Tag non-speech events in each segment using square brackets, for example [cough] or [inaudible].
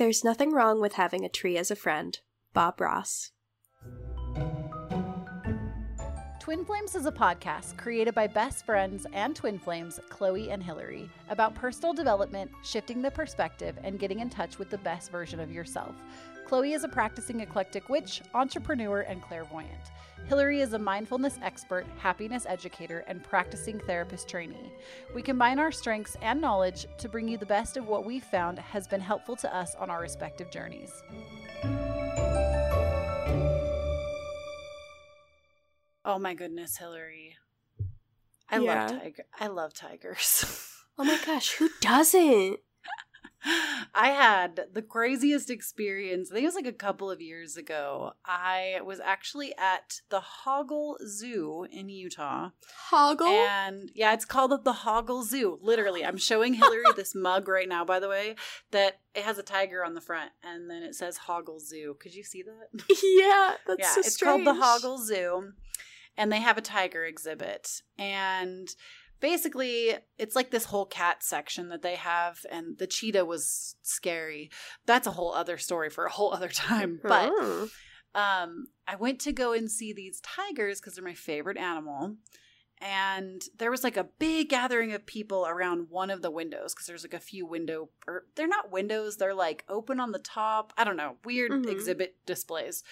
There's nothing wrong with having a tree as a friend. Bob Ross. Twin Flames is a podcast created by best friends and twin flames, Chloe and Hillary, about personal development, shifting the perspective, and getting in touch with the best version of yourself. Chloe is a practicing eclectic witch, entrepreneur, and clairvoyant. Hillary is a mindfulness expert, happiness educator, and practicing therapist trainee. We combine our strengths and knowledge to bring you the best of what we've found has been helpful to us on our respective journeys. Oh my goodness, Hillary. I Yeah. love tiger I love tigers. [laughs] Oh my gosh, who doesn't? I had the craziest experience. I think it was like a couple of years ago. I was actually at the Hogle Zoo in Utah. Hogle? And yeah, it's called the Hogle Zoo. Literally, I'm showing Hillary [laughs] this mug right now, by the way, that it has a tiger on the front and then it says Hogle Zoo. Could you see that? [laughs] yeah, that's yeah, so it's strange. called the Hogle Zoo, and they have a tiger exhibit. And basically, it's like this whole cat section that they have, and the cheetah was scary. That's a whole other story for a whole other time. [laughs] But um, I went to go and see these tigers because they're my favorite animal. And there was like a big gathering of people around one of the windows because there's like a few window, or they're not windows, they're like open on the top. I don't know, weird Mhm. exhibit displays.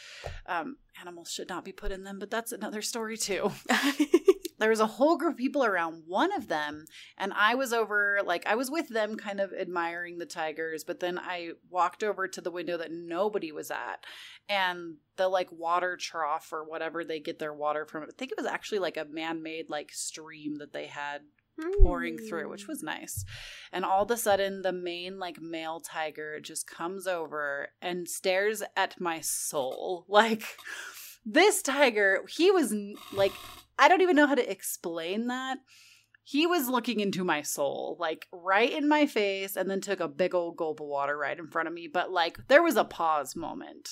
Um, animals should not be put in them, but that's another story too [laughs] there was a whole group of people around one of them and i was over like i was with them kind of admiring the tigers but then i walked over to the window that nobody was at and the like water trough or whatever they get their water from i think it was actually like a man-made like stream that they had pouring through which hmm. was nice. And all of a sudden the main like male tiger just comes over and stares at my soul. [laughs] Like this tiger he was like i don't even know how to explain that he was looking into my soul like right in my face and then took a big old gulp of water right in front of me but like there was a pause moment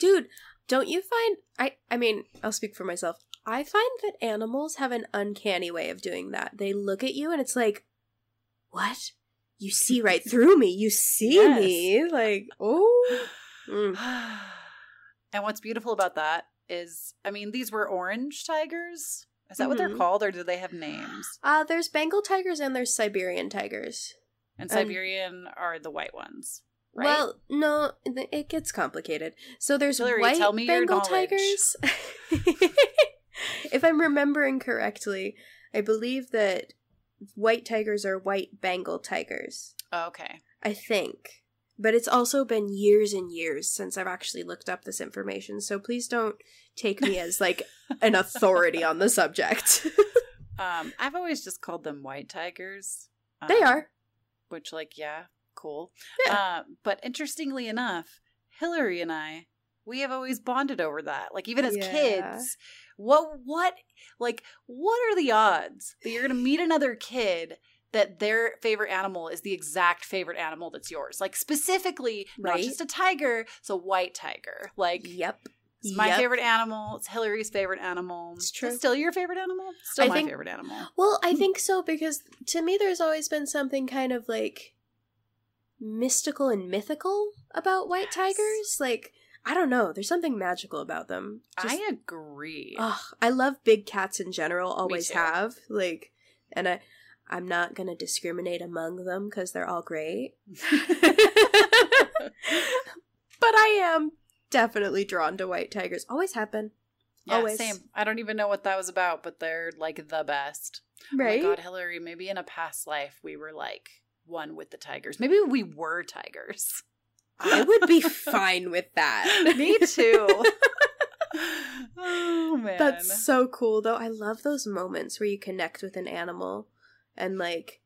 Dude, don't you find I I mean, I'll speak for myself. I find that animals have an uncanny way of doing that. They look at you and it's like, "What? You see [laughs] right through me. You see Yes. me." Like, "Oh." [sighs] Mm. and what's beautiful about that is i mean these were orange tigers is that what they're Mhm. called or do they have names Uh there's Bengal tigers and there's Siberian tigers. and Um, siberian are the white ones right? Well, no, it gets complicated. So there's Hillary, white Bengal tigers. [laughs] if I'm remembering correctly, I believe that white tigers are white Bengal tigers. Oh, okay I think. But it's also been years and years since I've actually looked up this information, so please don't take me as like an authority on the subject. [laughs] um i've always just called them white tigers they Um, are. which like yeah cool Yeah. uh, but interestingly enough hillary and i we have always bonded over that like even as Yeah. kids what what like what are the odds that you're gonna meet another kid that their favorite animal is the exact favorite animal that's yours like specifically not just a tiger it's a white tiger like Yep. it's my Yep. favorite animal it's hillary's favorite animal It's true. Is it still your favorite animal still I my think- favorite animal Well, I hmm. think so because to me, there's always been something kind of like mystical and mythical about white Yes. tigers. Like, I don't know, there's something magical about them. Just, i agree Ugh, I love big cats in general, always have. Like, and I, I'm not gonna discriminate among them because they're all great. [laughs] but I am definitely drawn to white tigers. Always have been. Yeah, Always. same. I don't even know what that was about, but they're like the best. Right? Oh my god, Hillary, maybe in a past life we were like one with the tigers. Maybe we were tigers. I would be [laughs] fine with that. Me too. [laughs] oh man. That's so cool though. I love those moments where you connect with an animal and like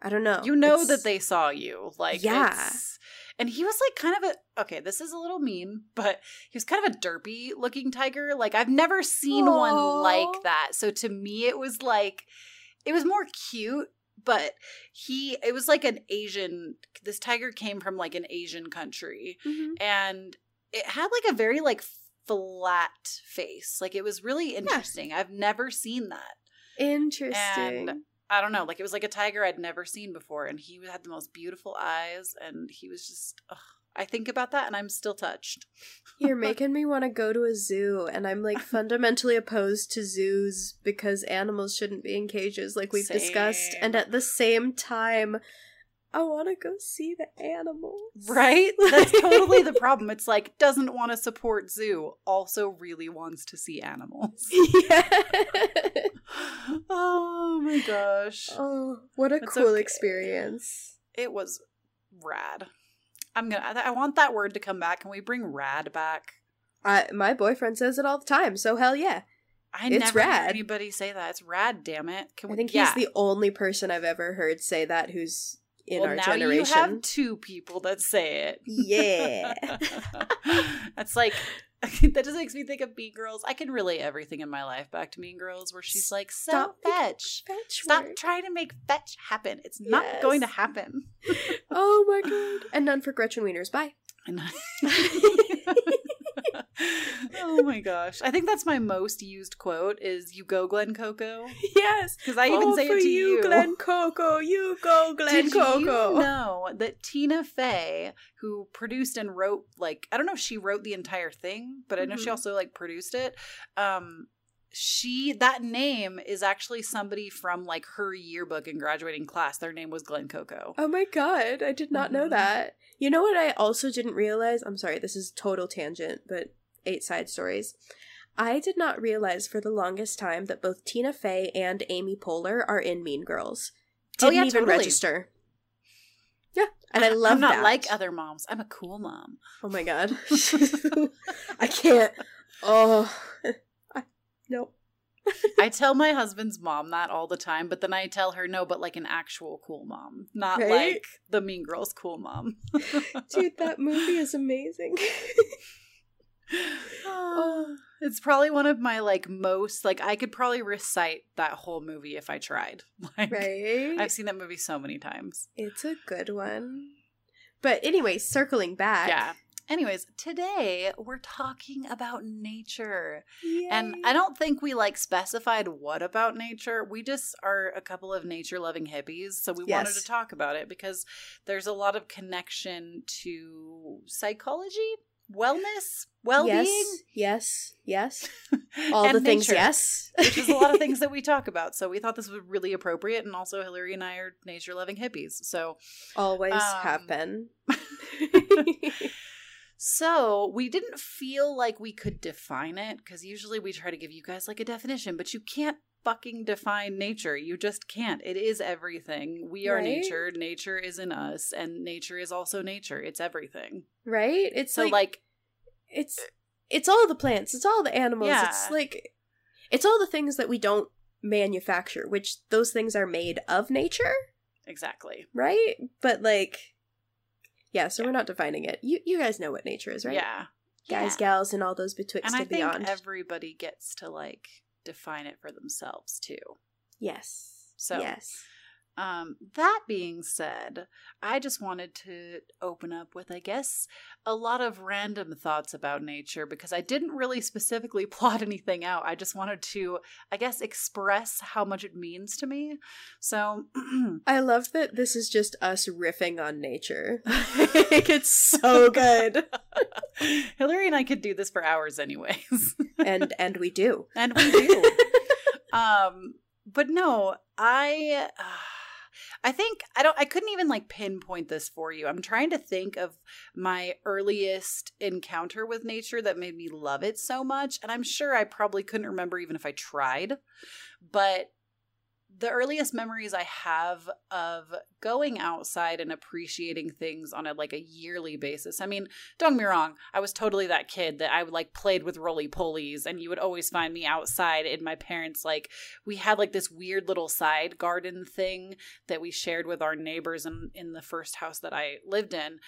I don't know. you know that they saw you. Like Yeah. it's- and he was like kind of a okay, this is a little mean, but he was kind of a derpy looking tiger. Like I've never seen Aw. one like that. So to me it was like it was more cute, but he it was like an Asian this tiger came from like an Asian country Mhm. and it had like a very like flat face. Like it was really interesting. I've never seen that. Interesting. And I don't know, like it was like a tiger I'd never seen before, and he had the most beautiful eyes, and he was just. Ugh, I think about that, and I'm still touched. [laughs] You're making me want to go to a zoo, and I'm like [laughs] fundamentally opposed to zoos because animals shouldn't be in cages, like we've discussed. And at the same time, I want to go see the animals. Right? That's totally the [laughs] problem. It's like doesn't want to support zoo, also really wants to see animals. [laughs] yeah. [laughs] oh my gosh. oh, what a cool okay. experience. It was rad. I'm gonna I, I want that word to come back. Can we bring rad back? I, my boyfriend says it all the time, so hell yeah. I It's never heard rad. anybody say that. It's rad, damn it. Can we I think yeah. he's the only person I've ever heard say that who's in well, our now generation. you have two people that say it. Yeah. [laughs] That's like [laughs] that just makes me think of Mean Girls. I can relate everything in my life back to Mean Girls, where she's like, "So Stop fetch, Fetch stop trying to make fetch happen. It's not going to happen." [laughs] Oh my god. And none for Gretchen Wieners. Bye. And oh my gosh, I think that's my most used quote: "Is you go, Glen Coco?" [laughs] yes. Because I even say it to you, Glen Coco. You go, Glen Did Coco. you know that Tina Fey, who produced and wrote like I don't know if she wrote the entire thing, but I know she Mhm. also like produced it. Um she that name is actually somebody from like her yearbook and graduating class. Their name was Glen Coco. Oh my god, I did not know Mhm. that. You know what I also didn't realize? I'm sorry, this is total tangent, but eight side stories. I did not realize for the longest time that both Tina Fey and Amy Poehler are in Mean Girls. Oh, Didn't yeah, even totally. register. Yeah, and I love I'm not that. like other moms. I'm a cool mom. Oh my god, [laughs] [laughs] I can't. Oh, I, nope. I tell my husband's mom that all the time, but then I tell her no, but like an actual cool mom, not Right? like the Mean Girls cool mom. [laughs] Dude, that movie is amazing. Oh, it's probably one of my like most like I could probably recite that whole movie if I tried. [laughs] Like right? I've seen that movie so many times. It's a good one. But anyway, circling back. Yeah. Anyways, today we're talking about nature. And I don't think we like specified what about nature. We just are a couple of nature loving hippies. So we wanted to talk about it because there's a lot of connection to psychology, wellness, well being. Yes, yes, yes. [laughs] All the things, nature. yes. which is a lot of [laughs] things that we talk about. So we thought this was really appropriate, and also Hillary and I are nature loving hippies. So, Always Um, have been. [laughs] so we didn't feel like we could define it because usually we try to give you guys like a definition, but you can't fucking define nature. You just can't. It is everything. We are Right? nature. Nature is in us, and nature is also nature. It's everything. right? It's So like, like it's it's all the plants, it's all the animals. It's like it's all the things that we don't manufacture, which those things are made of nature, exactly. right? But like yeah, so we're not defining it. You you guys know what nature is, right? Yeah. Guys, Yeah. gals, and all those betwixt and and, I think beyond. everybody gets to like define it for themselves too. yes. So- yes. Um, that being said, I just wanted to open up with, I guess, a lot of random thoughts about nature because I didn't really specifically [laughs] plot anything out. I just wanted to, I guess, express how much it means to me. So, [clears throat] I love that this is just us riffing on nature. [laughs] it's so good. [laughs] Hillary and I could do this for hours, anyways. And and we do. and we do. um but no i uh, i think i don't i couldn't even like pinpoint this for you. I'm trying to think of my earliest encounter with nature that made me love it so much and i'm sure i probably couldn't remember even if i tried but the earliest memories I have of going outside and appreciating things on a like a yearly basis. I mean, don't get me wrong, I was totally that kid that I would like played with roly polies and you would always find me outside in my parents like we had like this weird little side garden thing that we shared with our neighbors in in the first house that I lived in.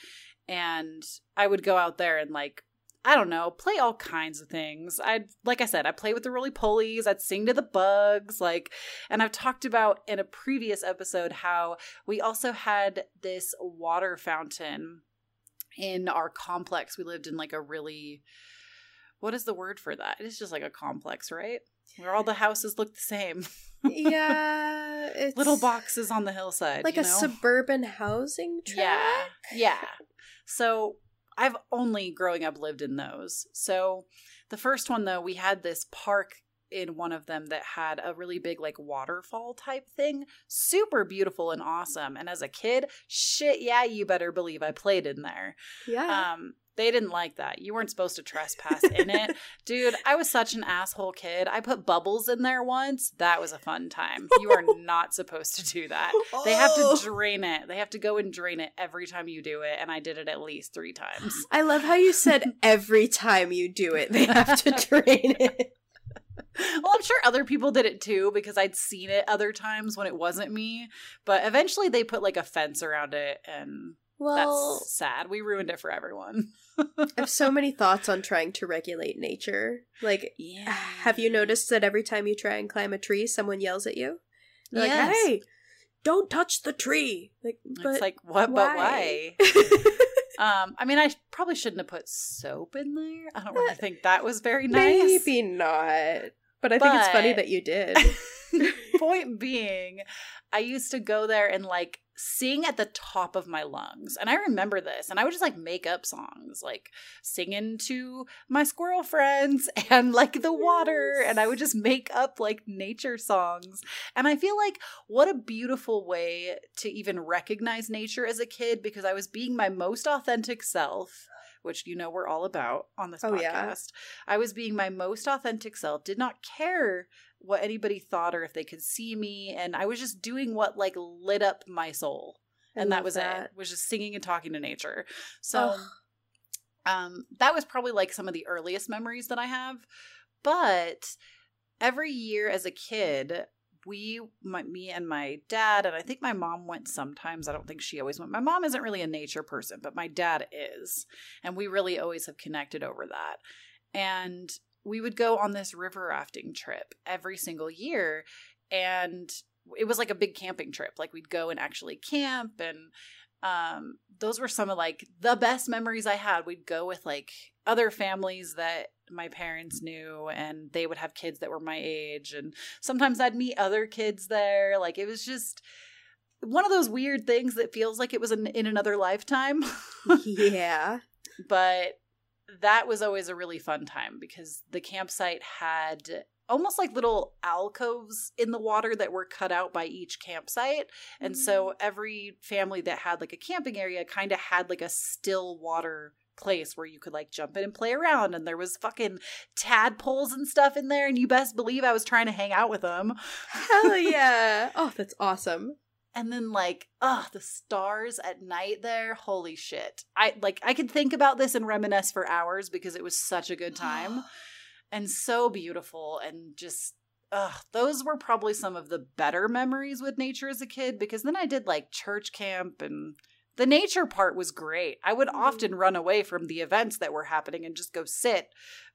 And I would go out there and like I don't know, play all kinds of things. I'd like I said, I play with the roly polies, I'd sing to the bugs, like and I've talked about in a previous episode how we also had this water fountain in our complex. We lived in like a really what is the word for that? It's just like a complex, right? Where all the houses look the same. yeah, [laughs] it's Little boxes on the hillside. like a know? suburban housing tract. Yeah. Yeah. So I've only growing up lived in those. So the first one though, we had this park in one of them that had a really big like waterfall type thing. Super beautiful and awesome. And as a kid, shit, yeah, you better believe I played in there. yeah. Um they didn't like that. You weren't supposed to trespass in it. [laughs] Dude, I was such an asshole kid. I put bubbles in there once. That was a fun time. You are [laughs] not supposed to do that. They have Oh. to drain it. They have to go and drain it every time you do it, and I did it at least three times. [gasps] I love how you said [laughs] every time you do it, they have to drain it. well, I'm sure other people did it too because I'd seen it other times when it wasn't me. But eventually, they put like a fence around it, and Well, that's sad. We ruined it for everyone. I have so many thoughts on trying to regulate nature. Like, Yeah. have you noticed that every time you try and climb a tree, someone yells at you? They're Yes. like, hey, don't touch the tree. Like, but it's like what? But why? [laughs] Um, I mean, I probably shouldn't have put soap in there. I don't really think that was very nice. Maybe not. But I think it's funny that you did. [laughs] [laughs] Point being, I used to go there and like sing at the top of my lungs. And I remember this. And I would just like make up songs, like singing to my squirrel friends [laughs] and like the water. And I would just make up like nature songs. And I feel like what a beautiful way to even recognize nature as a kid because I was being my most authentic self. Which you know we're all about on this Oh, podcast. yeah. I was being my most authentic self, did not care what anybody thought or if they could see me and i was just doing what like lit up my soul. And that was that. it was just singing and talking to nature. So Ugh. um that was probably like some of the earliest memories that i have. But every year as a kid we my, me and my dad and i think my mom went sometimes. I don't think she always went. My mom isn't really a nature person but my dad is. And we really always have connected over that. And we would go on this river rafting trip every single year and it was like a big camping trip. Like we'd go and actually camp and um those were some of like the best memories i had. We'd go with like other families that my parents knew and they would have kids that were my age and sometimes i'd meet other kids there. Like it was just one of those weird things that feels like it was in, in another lifetime. [laughs] Yeah. but that was always a really fun time because the campsite had almost like little alcoves in the water that were cut out by each campsite and so mm. every family that had like a camping area kind of had like a still water place where you could like jump in and play around and there was fucking tadpoles and stuff in there and you best believe I was trying to hang out with them Hell yeah. [laughs] Oh, that's awesome. And then like oh the stars at night there holy shit. I like i could think about this and reminisce for hours because it was such a good time. [gasps] And so beautiful and just Ugh, those were probably some of the better memories with nature as a kid because then I did like church camp and the nature part was great. I would mm-hmm. often run away from the events that were happening and just go sit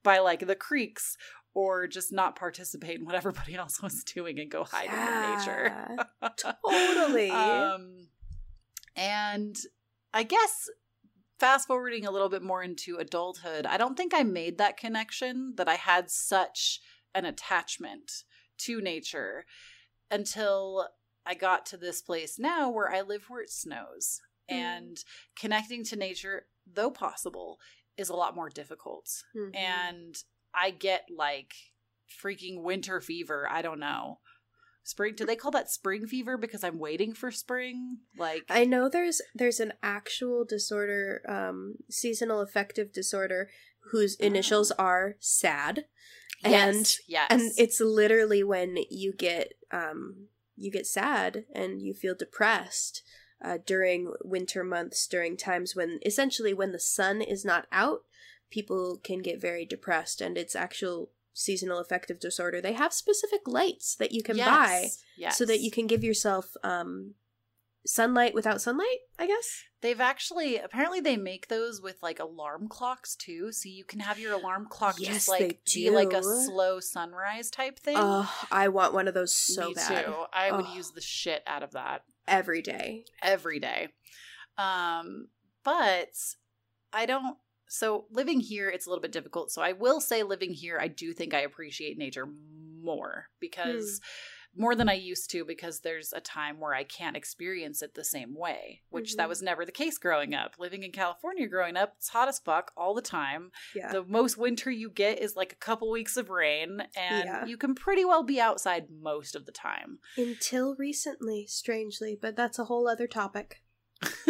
by like the creeks or just not participate in what everybody else was doing and go hide in the nature. [laughs] Totally. Um, and I guess fast forwarding a little bit more into adulthood, I don't think I made that connection that I had such an attachment to nature until I got to this place now where I live where it snows. Mm. And connecting to nature, though possible, is a lot more difficult. Mhm. And I get like freaking winter fever. I don't know. Spring do they call that spring fever because I'm waiting for spring? Like I know there's there's an actual disorder, um, seasonal affective disorder, whose initials are SAD, and yes, yes. and it's literally when you get um you get sad and you feel depressed uh, during winter months, during times when essentially when the sun is not out, people can get very depressed, and it's actual seasonal affective disorder. They have specific lights that you can buy Yes, yes. so that you can give yourself um sunlight without sunlight i guess They've actually apparently they make those with like alarm clocks too, so you can have your alarm clock Yes, just like be like a slow sunrise type thing. oh i want one of those so Me bad too. I would Oh. use the shit out of that. every day every day. Um, but I don't so living here it's a little bit difficult so i will say living here i do think i appreciate nature more because mm. more than i used to because there's a time where i can't experience it the same way which mm-hmm. that was never the case growing up living in california growing up it's hot as fuck all the time yeah. the most winter you get is like a couple weeks of rain and yeah. you can pretty well be outside most of the time until recently strangely but that's a whole other topic [laughs]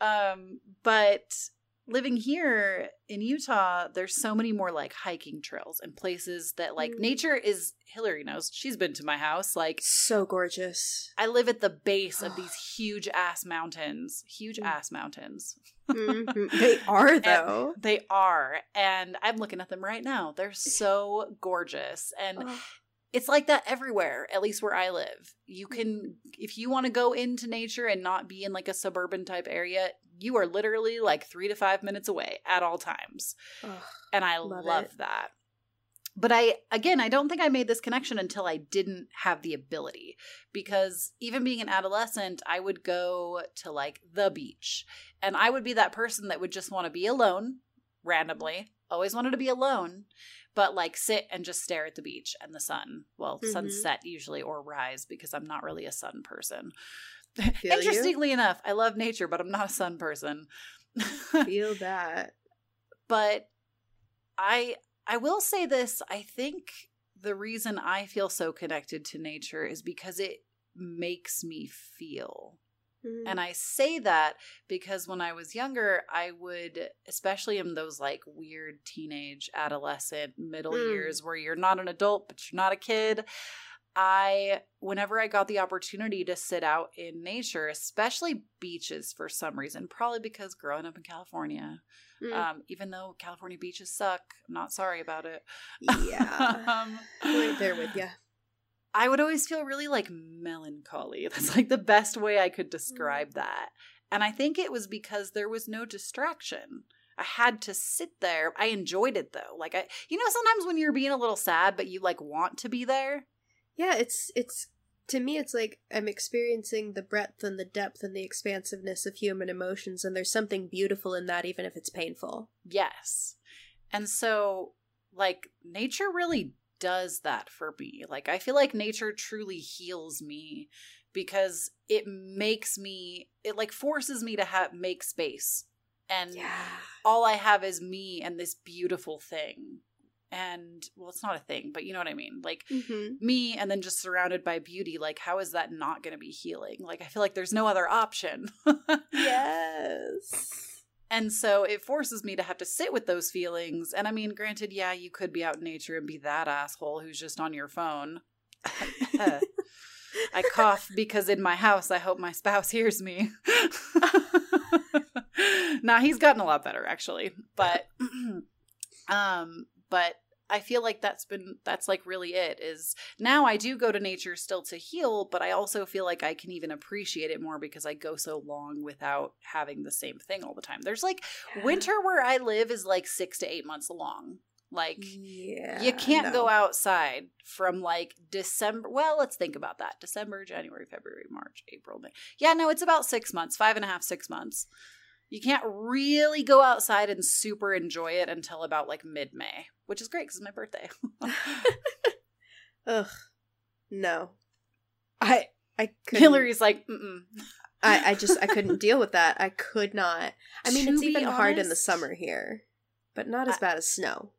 um but living here in Utah, there's so many more like hiking trails and places that like mm. nature is Hillary knows. She's been to my house. Like so gorgeous. I live at the base of these [gasps] huge ass mountains. Huge mm. ass mountains. mm-hmm. [laughs] They are though. And they are. And I'm looking at them right now. They're so gorgeous. And it's like that everywhere at least where i live. You can mm-hmm. if you want to go into nature and not be in like a suburban type area you are literally like three to five minutes away at all times. And i love, love that. But i again i don't think i made this connection until i didn't have the ability because even being an adolescent i would go to like the beach and i would be that person that would just want to be alone randomly always wanted to be alone but like sit and just stare at the beach and the sun. Well, mm-hmm. sunset usually or rise because I'm not really a sun person. [laughs] Interestingly you. enough, I love nature, but I'm not a sun person. [laughs] Feel that. But I I will say this, I think the reason I feel so connected to nature is because it makes me feel. Mm-hmm. And I say that because when I was younger, I would, especially in those like weird teenage, adolescent, middle mm. years where you're not an adult, but you're not a kid. I, whenever I got the opportunity to sit out in nature, especially beaches for some reason, probably because growing up in California, mm. um, even though California beaches suck, I'm not sorry about it. [laughs] Yeah. um, right there with you. I would always feel really like melancholy. [laughs] That's like the best way I could describe mm. that. And I think it was because there was no distraction. I had to sit there. I enjoyed it though. Like I you know sometimes when you're being a little sad but you like want to be there? Yeah, it's it's to me it's like I'm experiencing the breadth and the depth and the expansiveness of human emotions and there's something beautiful in that even if it's painful. Yes. And so like nature really does that for me. Like I feel like nature truly heals me because it makes me it like forces me to have make space. And yeah. all I have is me and this beautiful thing. And well, it's not a thing, but you know what I mean. Like mm-hmm. me, and then just surrounded by beauty. Like, how is that not going to be healing? Like, I feel like there's no other option. [laughs] yes. And so it forces me to have to sit with those feelings. And I mean, granted, yeah, you could be out in nature and be that asshole who's just on your phone. [laughs] I cough because in my house, I hope my spouse hears me. [laughs] nah, he's gotten a lot better actually. But [clears throat] um but I feel like that's been that's like really it is now I do go to nature still to heal, but I also feel like I can even appreciate it more because I go so long without having the same thing all the time. There's like yeah. winter where I live is like 6 to 8 months long. Like yeah, you can't no. go outside from like December. Well, let's think about that. December, January, February, March, April, May. Yeah, no, it's about six months, five and a half, six months. You can't really go outside and super enjoy it until about like mid May, which is great because it's my birthday. [laughs] Ugh, no, I I couldn't. Hillary's like, Mm-mm. I I [laughs] just I couldn't deal with that. I could not. I mean, to it's even honest, hard in the summer here, but not as I, bad as snow.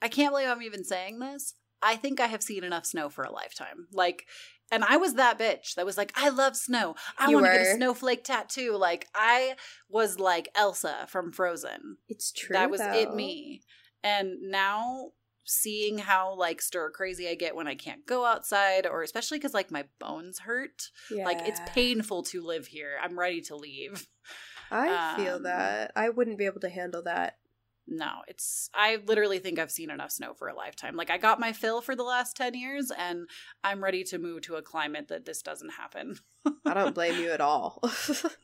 I can't believe I'm even saying this. I think I have seen enough snow for a lifetime. Like and I was that bitch that was like, I love snow. I want to get a snowflake tattoo. Like I was like Elsa from Frozen. It's true. That was though. it me. And now seeing how like stir crazy I get when I can't go outside or especially cuz like my bones hurt. Like it's painful to live here. I'm ready to leave. I um, feel that. I wouldn't be able to handle that no, it's I literally think I've seen enough snow for a lifetime. Like I got my fill for the last 10 years and I'm ready to move to a climate that this doesn't happen. I don't blame you at all.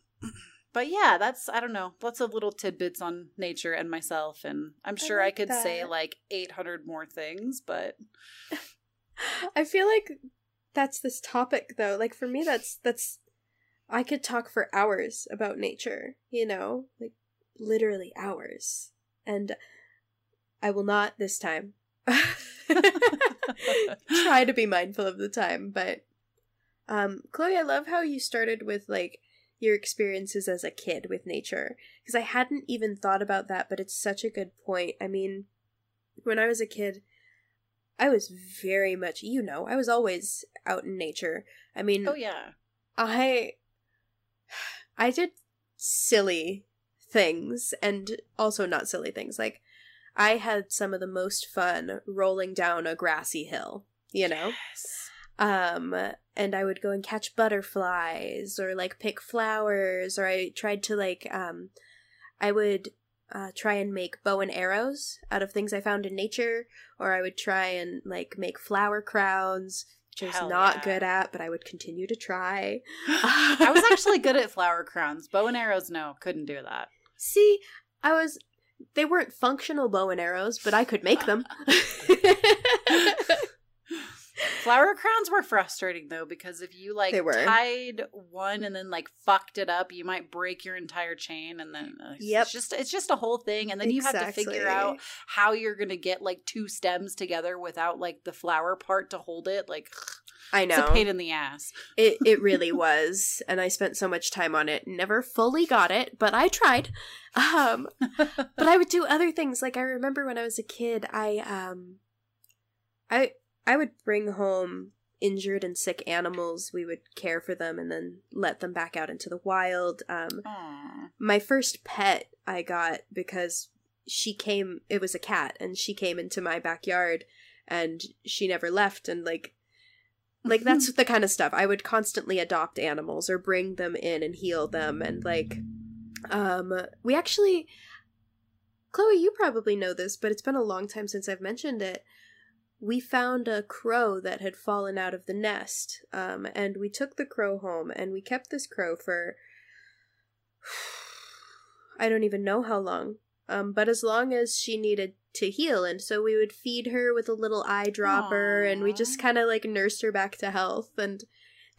[laughs] but yeah, that's I don't know, lots of little tidbits on nature and myself and I'm sure I, like I could that. say like 800 more things, but [laughs] I feel like that's this topic though. Like for me that's that's I could talk for hours about nature, you know? Like literally hours. And I will not this time [laughs] try to be mindful of the time, but um Chloe, I love how you started with like your experiences as a kid with nature because I hadn't even thought about that, but it's such a good point. I mean, when I was a kid, I was very much, you know, I was always out in nature. I mean, oh yeah. I I did silly things and also not silly things. Like I had some of the most fun rolling down a grassy hill, you know? Yes. Um and I would go and catch butterflies or like pick flowers or I tried to like um I would uh, try and make bow and arrows out of things I found in nature, or I would try and like make flower crowns, which I was not yeah. good at, but I would continue to try. [laughs] I was actually [laughs] good at flower crowns. Bow and arrows, no, couldn't do that. See, I was. They weren't functional bow and arrows, but I could make them. [laughs] [laughs] Flower crowns were frustrating though because if you like tied one and then like fucked it up, you might break your entire chain, and then uh, Yep. it's just it's just a whole thing, and then you have to figure out how you're gonna get like two stems together without like the flower part to hold it. Like I it's know a pain in the ass. it. It [laughs] really was, and I spent so much time on it. Never fully got it, but I tried. Um, but I would do other things. Like I remember when I was a kid, I um, I I would bring home injured and sick animals. We would care for them and then let them back out into the wild. Um, my first pet I got because she came. It was a cat, and she came into my backyard, and she never left. And like, like that's [laughs] the kind of stuff I would constantly adopt animals or bring them in and heal them, and like, um, we actually. Chloe, you probably know this, but it's been a long time since I've mentioned it. We found a crow that had fallen out of the nest, um, and we took the crow home, and we kept this crow for [sighs] I don't even know how long. Um, but as long as she needed to heal, and so we would feed her with a little eyedropper, and we just kind of like nursed her back to health. And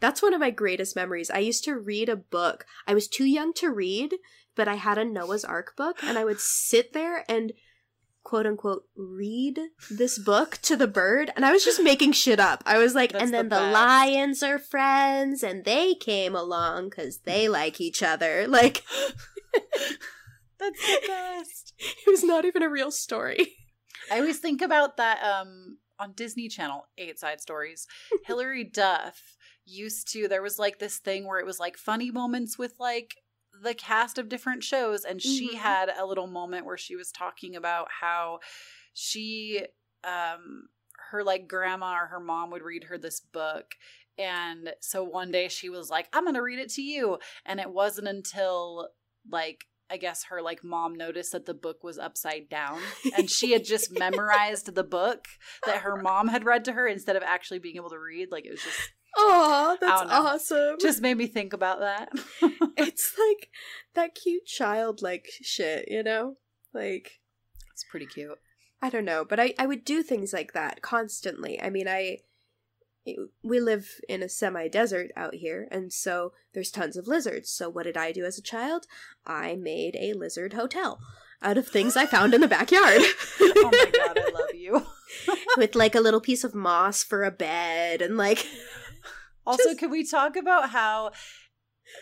that's one of my greatest memories. I used to read a book. I was too young to read, but I had a Noah's Ark book, and I would sit there and quote unquote read this book to the bird and i was just making shit up i was like That's and then the the, lions are friends and they came along because they like each other [laughs] like That's the best. [laughs] it was not even a real story I always think about that um on Disney Channel, Eight Side Stories. [laughs] Hilary Duff used to there was like this thing where it was like funny moments with like the cast of different shows and she Mhm. had a little moment where she was talking about how she um her like grandma or her mom would read her this book and so one day she was like i'm gonna read it to you and it wasn't until like i guess her like mom noticed that the book was upside down and she had just [laughs] memorized the book that her mom had read to her instead of actually being able to read like it was just oh that's awesome just made me think about that [laughs] it's [laughs] like that cute childlike shit you know like it's pretty cute I don't know, but I, I would do things like that constantly. I mean, I we live in a semi desert out here, and so there's tons of lizards. So what did I do as a child? I made a lizard hotel out of things I found in the backyard. [laughs] oh my god i love you With like a little piece of moss for a bed and like Also, Just- can we talk about how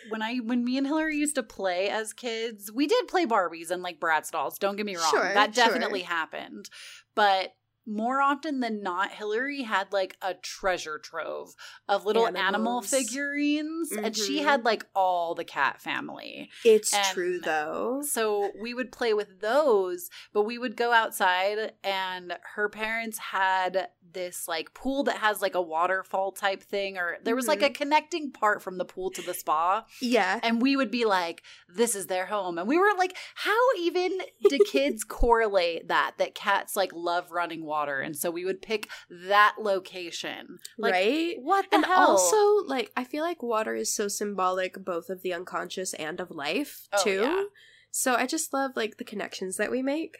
when I when me and Hillary used to play as kids, we did play Barbies and like Bratz dolls. Don't get me wrong, Sure, that sure. definitely happened. But more often than not, Hillary had like a treasure trove of little animal Animals. figurines, and she Mhm. had like all the cat family. it's And- true though. So we would play with those, but we would go outside and her parents had this like pool that has like a waterfall type thing or there was like a connecting part from the pool to the spa Yeah. and we would be like this is their home and we were like how even do kids [laughs] correlate that that cats like love running water and so we would pick that location. Like right? what the and hell? also like i feel like water is so symbolic both of the unconscious and of life Oh, too. Yeah. so i just love like the connections that we make.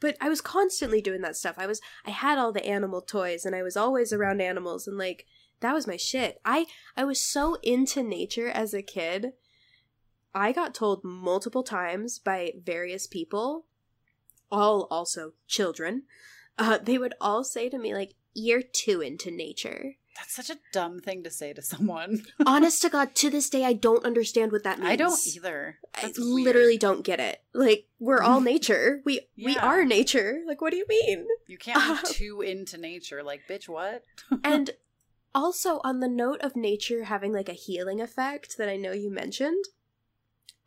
But i was constantly doing that stuff. I was i had all the animal toys and i was always around animals and like that was my shit. I i was so into nature as a kid. I got told multiple times by various people, all also children, uh, they would all say to me, like, you're too into nature. That's such a dumb thing to say to someone. [laughs] Honest to God, to this day, I don't understand what that means. I don't either. I That's literally don't get it. Like, we're all [laughs] nature. We we are nature. Like, what do you mean? You can't be [laughs] too into nature. Like, bitch, what? and also on the note of nature having like a healing effect that I know you mentioned,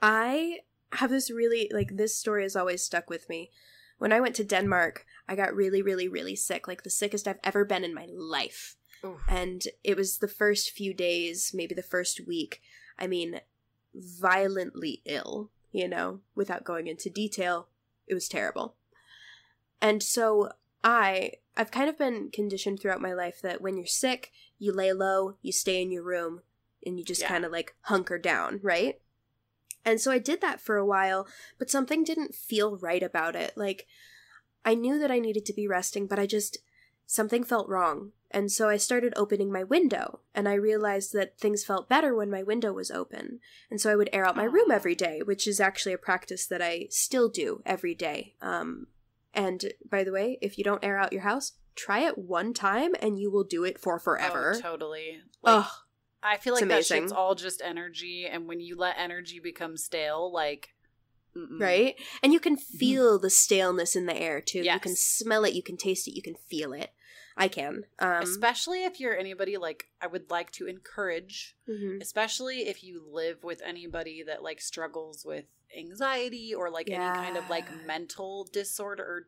I have this really like this story has always stuck with me. When I went to Denmark, I got really really really sick, like the sickest I've ever been in my life. Ooh. And it was the first few days, maybe the first week. I mean, violently ill, you know, without going into detail. It was terrible. And so I I've kind of been conditioned throughout my life that when you're sick, you lay low, you stay in your room, and you just Yeah. kind of like hunker down, right? And so I did that for a while, but something didn't feel right about it. Like I knew that I needed to be resting, but I just something felt wrong. And so I started opening my window, and I realized that things felt better when my window was open. And so I would air out my room every day, which is actually a practice that I still do every day. Um, and by the way, if you don't air out your house, try it one time and you will do it for forever. Oh, totally. Like, Ugh, I feel like that shit's all just energy, and when you let energy become stale, like, mm-mm. right? And you can feel the staleness in the air too. You can smell it, you can taste it, you can feel it. I can. Um, especially if you're anybody like I would like to encourage, mhm. especially if you live with anybody that like struggles with anxiety or like any kind of like mental disorder or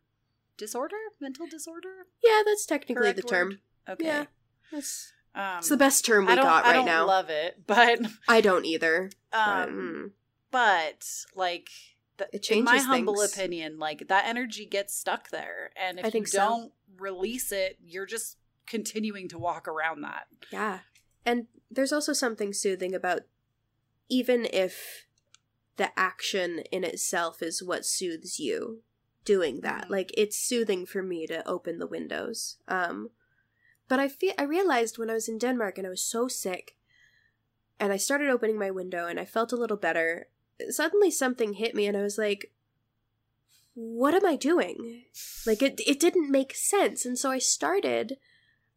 disorder, mental disorder. Yeah, that's technically Correct the term. word? Okay. Yeah. That's Um, it's the best term we got I right don't now. love it, [laughs] but I don't either. but, um, mm. but like It in my changes humble opinion like that energy gets stuck there and if I think you don't release it you're just continuing to walk around that Yeah. And there's also something soothing about even if the action in itself is what soothes you doing that. Mhm. Like it's soothing for me to open the windows. Um but I feel I realized when I was in Denmark and I was so sick and I started opening my window and I felt a little better. Suddenly something hit me and I was like what am I doing? Like it it didn't make sense. And so I started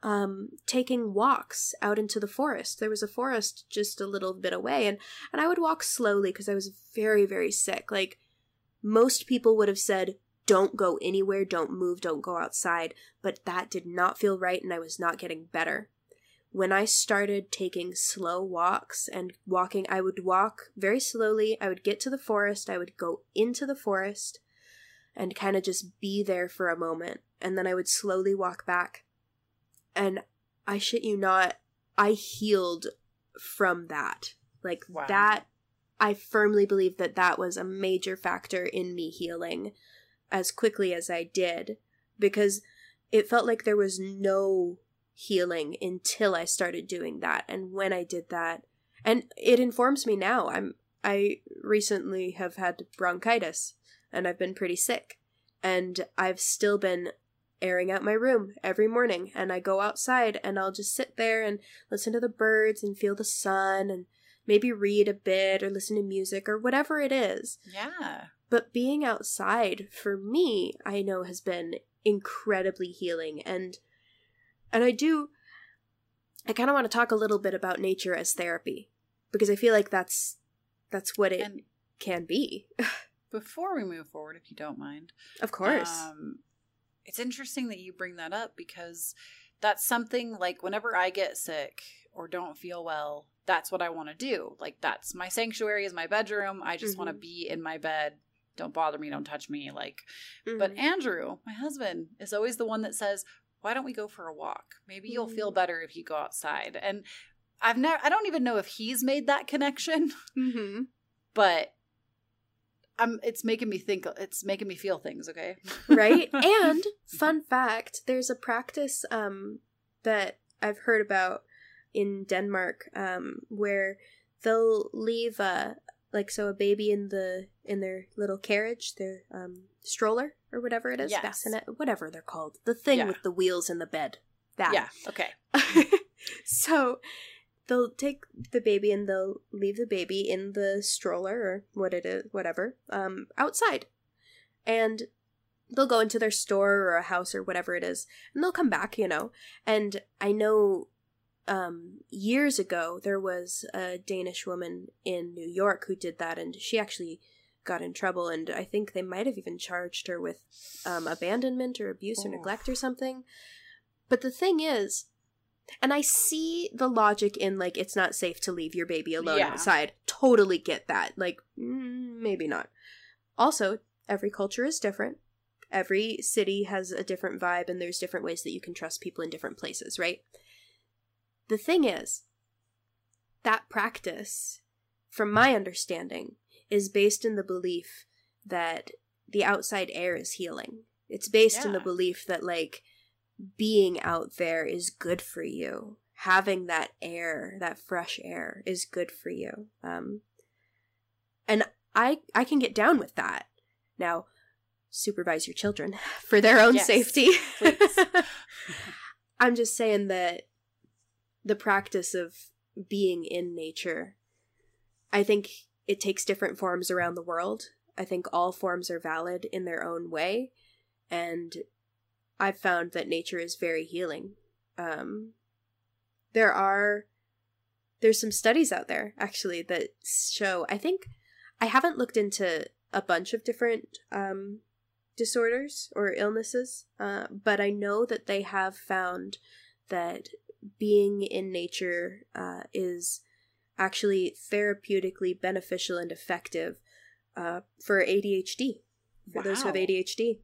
um taking walks out into the forest. There was a forest just a little bit away and and I would walk slowly because I was very very sick. Like most people would have said don't go anywhere, don't move, don't go outside, but that did not feel right and I was not getting better. When I started taking slow walks and walking, I would walk very slowly. I would get to the forest, I would go into the forest and kind of just be there for a moment. And then I would slowly walk back. And I shit you not, I healed from that. Like Wow. that, I firmly believe that that was a major factor in me healing as quickly as I did because it felt like there was no healing until I started doing that. And when I did that, and it informs me now. I'm I recently have had bronchitis and I've been pretty sick. And I've still been airing out my room every morning and I go outside and I'll just sit there and listen to the birds and feel the sun and maybe read a bit or listen to music or whatever it is. yeah But being outside for me, I know has been incredibly healing and and I do I kind of want to talk a little bit about nature as therapy because I feel like that's that's what it and can be. [laughs] before we move forward if you don't mind of course. Um, it's interesting that you bring that up because that's something like whenever I get sick or don't feel well, that's what I want to do. Like that's my sanctuary is my bedroom. I just want to be in my bed. Don't bother me, don't touch me. Like but Mhm. Andrew, my husband, is always the one that says, "Why don't we go for a walk? Maybe you'll feel Mm. better if you go outside." And I've never I don't even know if he's made that connection, [laughs] Mhm. but I'm it's making me think it's making me feel things, okay? right? [laughs] And fun fact, there's a practice um that I've heard about in Denmark um where they'll leave uh like so a baby in the in their little carriage, their um stroller or whatever it is, Yes. bassinet, whatever they're called. The thing Yeah. with the wheels in the bed. That. Yeah, okay. [laughs] so they'll take the baby and they'll leave the baby in the stroller or what it is, whatever, um, outside, and they'll go into their store or a house or whatever it is, and they'll come back, you know. And I know um, years ago there was a Danish woman in New York who did that, and she actually got in trouble, and I think they might have even charged her with um, abandonment or abuse or neglect or something. But the thing is, and I see the logic in like it's not safe to leave your baby alone Yeah. outside. Totally get that. Like mm, maybe not. Also, every culture is different. Every city has a different vibe and there's different ways that you can trust people in different places, right? The thing is, that practice, from my understanding, is based in the belief that the outside air is healing. It's based in the belief that like being out there is good for you. Having that air, that fresh air is good for you. Um and I I can get down with that. Now, supervise your children [laughs] for their own Yes, safety. [laughs] I'm just saying that the practice of being in nature, I think it takes different forms around the world. I think all forms are valid in their own way. And I've found that nature is very healing. Um, there are, there's some studies out there actually that show, I think, I haven't looked into a bunch of different um, disorders or illnesses, uh, but I know that they have found that being in nature uh, is actually therapeutically beneficial and effective uh, for ADHD, for those who have ADHD.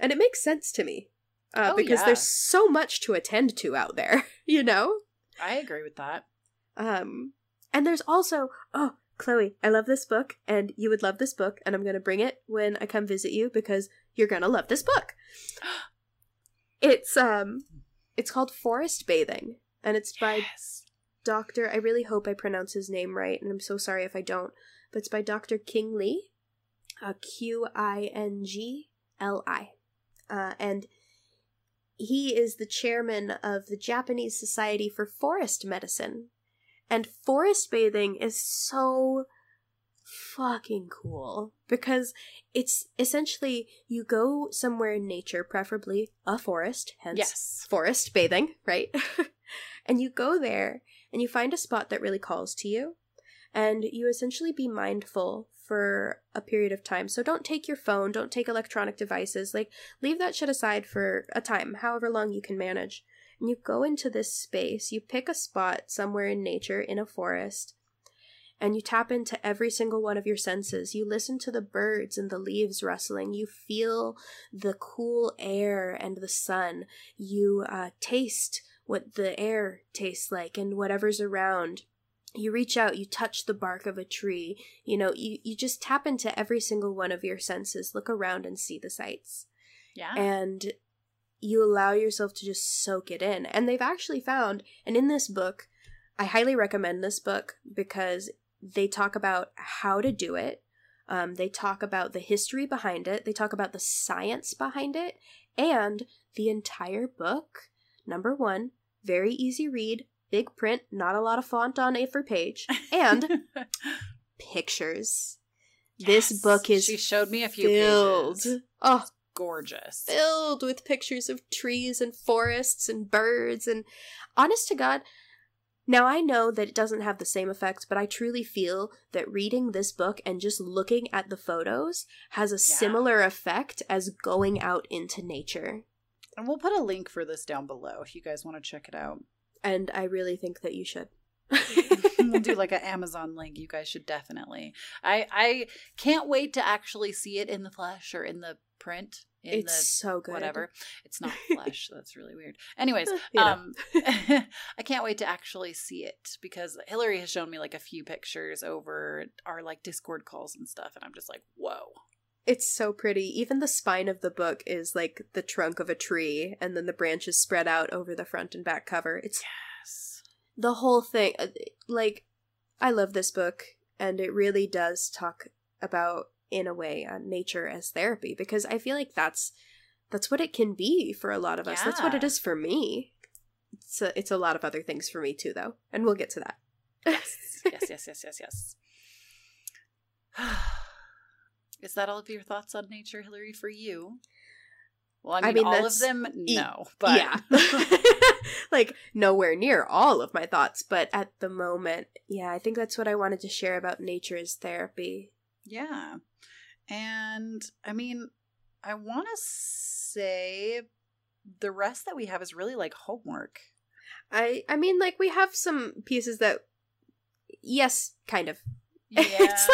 And it makes sense to me uh, Oh, because yeah. there's so much to attend to out there, [laughs] you know? I agree with that. Um, and there's also, oh, Chloe, I love this book, and you would love this book, and I'm going to bring it when I come visit you because you're going to love this book. [gasps] It's um, it's called Forest Bathing, and it's by Yes. Doctor. I really hope I pronounce his name right, and I'm so sorry if I don't. But it's by Doctor Qing Li, uh, Q I N G L I, uh, and he is the chairman of the Japanese Society for Forest Medicine. And forest bathing is so fucking cool because it's essentially you go somewhere in nature, preferably a forest, hence Yes. forest bathing, [laughs] right? and you go there and you find a spot that really calls to you and you essentially be mindful for a period of time. So don't take your phone, don't take electronic devices, like leave that shit aside for a time, however long you can manage. And you go into this space, you pick a spot somewhere in nature in a forest, and you tap into every single one of your senses. You listen to the birds and the leaves rustling. You feel the cool air and the sun. You uh, taste what the air tastes like and whatever's around. You reach out, you touch the bark of a tree. You know, you, you just tap into every single one of your senses. Look around and see the sights Yeah. and you allow yourself to just soak it in. And they've actually found, and in this book, I highly recommend this book because they talk about how to do it. Um, they talk about the history behind it. They talk about the science behind it. And the entire book, number one, very easy read, big print, not a lot of font on a every page, and [laughs] pictures. This Yes. book is She showed me a few filled. pages. Oh, Gorgeous. filled with pictures of trees and forests and birds and honest to god now i know that it doesn't have the same effect but i truly feel that reading this book and just looking at the photos has a Yeah. similar effect as going out into nature And we'll put a link for this down below if you guys want to check it out. and i really think that you should we'll do [laughs] like an Amazon link. You guys should definitely. I I can't wait to actually see it in the flesh or in the print. In it's the so good whatever. It's not [laughs] flesh. that's really weird. Anyways, um, [laughs] I can't wait to actually see it because Hillary has shown me like a few pictures over our like Discord calls and stuff, and I'm just like, whoa. It's so pretty. Even the spine of the book is like the trunk of a tree, and then the branches spread out over the front and back cover. It's Yes. the whole thing. uh, Like, I love this book, and it really does talk about, in a way, uh, nature as therapy because I feel like that's that's what it can be for a lot of us. That's what it Yeah. is for me. It's a, it's a lot of other things for me too, though, and we'll get to that. Yes, yes, yes, yes, yes, yes. [laughs] [sighs] [sighs] [sighs] Is that all of your thoughts on nature, Hillary, for you? Well, I mean, I mean, all of them, e- no. But yeah. [laughs] like nowhere near all of my thoughts, but at the moment, yeah, I think that's what I wanted to share about nature is therapy. Yeah. And I mean, I want to say the rest that we have is really like homework. I I mean like we have some pieces that yes, kind of. [laughs] Yeah. It's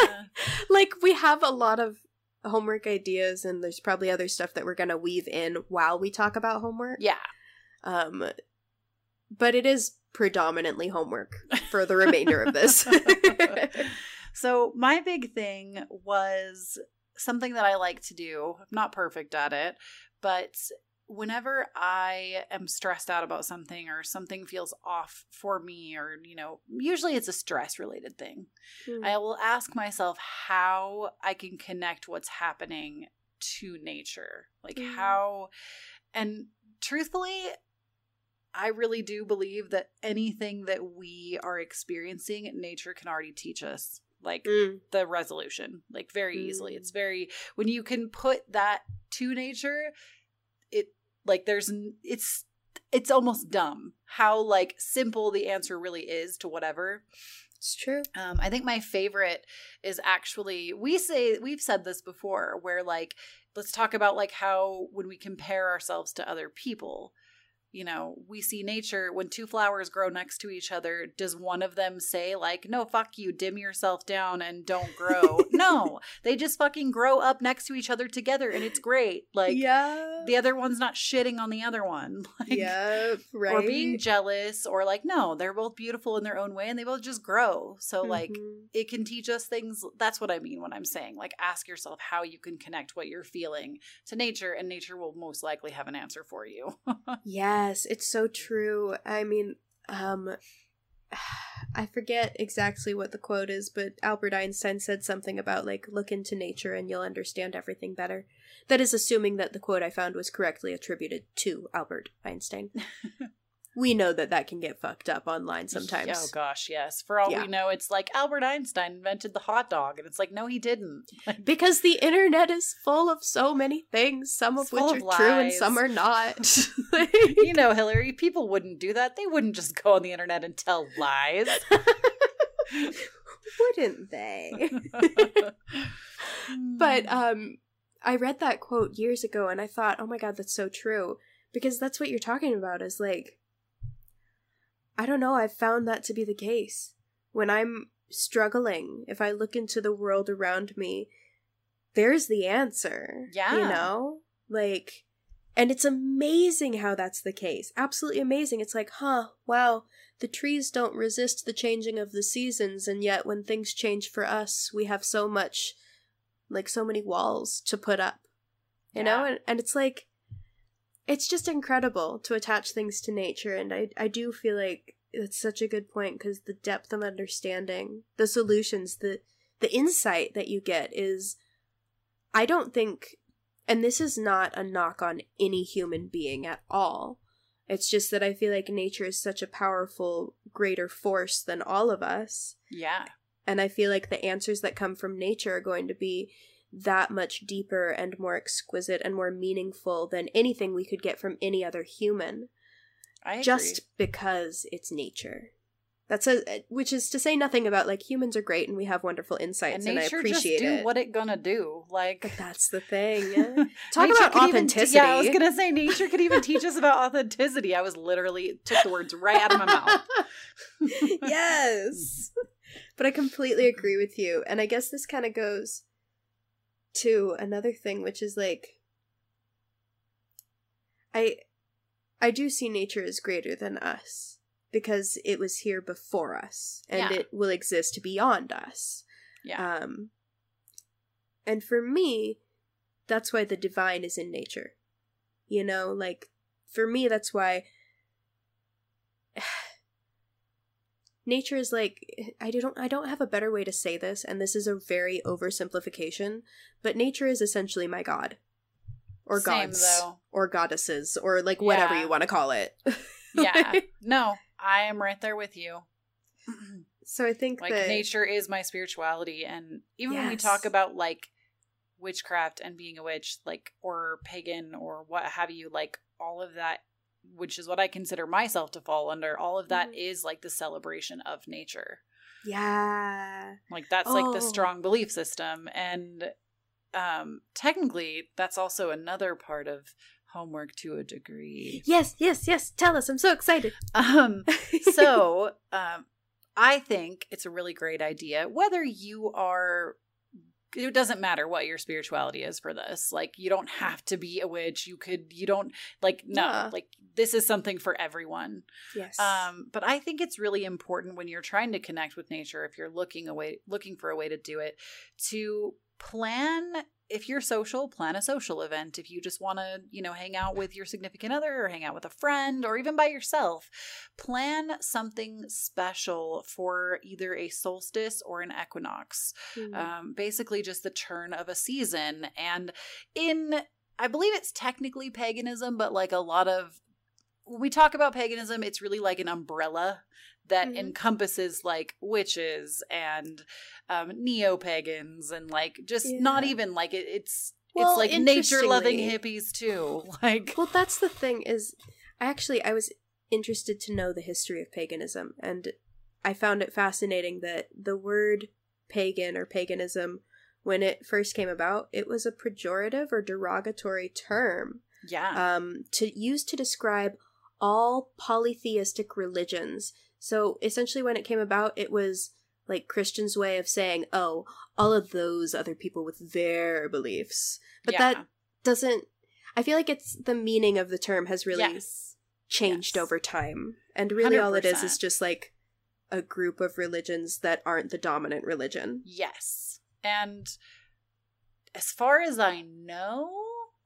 Like we have a lot of homework ideas and there's probably other stuff that we're going to weave in while we talk about homework. yeah. Um but it is predominantly homework for the remainder of this. [laughs] [laughs] so, my big thing was something that I like to do. I'm not perfect at it, but whenever I am stressed out about something or something feels off for me, or, you know, usually it's a stress related thing. Hmm. I will ask myself how I can connect what's happening to nature. Like Mhm. how and truthfully I really do believe that anything that we are experiencing nature can already teach us like Mm. the resolution like very easily. Mm. It's very when you can put that to nature like there's it's it's almost dumb how like simple the answer really is to whatever It's true. um, I think my favorite is actually we say we've said this before, where like let's talk about like how when we compare ourselves to other people, you know, we see nature when two flowers grow next to each other. Does one of them say like, "No, fuck you, dim yourself down and don't grow"? [laughs] no, they just fucking grow up next to each other together, and it's great. Like yeah. the other one's not shitting on the other one. [laughs] Like, yeah, right. or being jealous or like no they're both beautiful in their own way and they both just grow so like Mhm. it can teach us things that's what i mean when i'm saying like ask yourself how you can connect what you're feeling to nature and nature will most likely have an answer for you [laughs] Yes, it's so true. I mean, um [sighs] I forget exactly what the quote is, but Albert Einstein said something about like look into nature and you'll understand everything better. That is assuming that the quote I found was correctly attributed to Albert Einstein. [laughs] we know that that can get fucked up online sometimes. oh gosh yes for all Yeah. we know it's like albert einstein invented the hot dog and it's like no he didn't [laughs] Because the internet is full of so many things, some of which are true and some are not. [laughs] you know hillary people wouldn't do that they wouldn't just go on the internet and tell lies [laughs] Wouldn't they? But um I read that quote years ago and I thought, "Oh my god, that's so true." Because that's what you're talking about is like I don't know, I've found that to be the case. When I'm struggling, if I look into the world around me, there's the answer. Yeah. You know? Like and it's amazing how that's the case. Absolutely amazing. It's like, huh, wow, the trees don't resist the changing of the seasons, and yet when things change for us, we have so much, like, so many walls to put up. You know? And, and it's like, it's just incredible to attach things to nature, and I, I do feel like it's such a good point because the depth of understanding, the solutions, the, the insight that you get is, I don't think and this is not a knock on any human being at all. It's just that I feel like nature is such a powerful, greater force than all of us. yeah And I feel like the answers that come from nature are going to be that much deeper and more exquisite and more meaningful than anything we could get from any other human, i agree. just because it's nature. That's a eh, which is to say nothing about like humans are great and we have wonderful insights and and, I appreciate just do it. what it gonna do like but that's the thing. [laughs] Talk about authenticity. yeah, I was gonna say nature could even teach us about authenticity. I was literally took the words right out of my mouth. [laughs] yes. [laughs] But I completely agree with you. And I guess this kind of goes to another thing which is like I I do see nature as greater than us because it was here before us and Yeah. it will exist beyond us. Yeah, Um and for me that's why the divine is in nature. You know, like for me that's why [sighs] nature is like I don't I don't have a better way to say this and this is a very oversimplification, but nature is essentially my god or Same, gods though. or goddesses or like whatever Yeah. you want to call it. [laughs] yeah. No, I am right there with you. [clears throat] So I think like that nature is my spirituality and even when we talk about like witchcraft and being a witch like or pagan or what have you like all of that which is what i consider myself to fall under all of that Mhm. is like the celebration of nature Yeah. like that's like Oh. the strong belief system and um technically that's also another part of homework to a degree Yes, yes, yes. Tell us. I'm so excited. [laughs] um so um i think it's a really great idea whether you are it doesn't matter what your spirituality is for this like you don't have to be a witch you could you don't like no Yeah. like this is something for everyone yes. um but i think it's really important when you're trying to connect with nature if you're looking away looking for a way to do it to plan if you're social plan a social event if you just want to you know hang out with your significant other or hang out with a friend or even by yourself plan something special for either a solstice or an equinox Mm. um, basically just the turn of a season. And in, I believe it's technically paganism, but like a lot of, when we talk about paganism, it's really like an umbrella that Mhm. encompasses like witches and um, neo pagans and like just not even like it, it's. Well, it's like nature loving hippies too. [laughs] Like, Well, that's the thing is I actually I was interested to know the history of paganism and I found it fascinating that the word pagan or paganism when it first came about, it was a pejorative or derogatory term yeah. um, to use to describe all polytheistic religions. So essentially, when it came about, it was like Christians' way of saying, "Oh, all of those other people with their beliefs," but yeah. that doesn't. I feel like it's the meaning of the term has really yes. changed yes. over time, and really all it is is just like a group of religions that aren't the dominant religion. Yes. And as far as I know,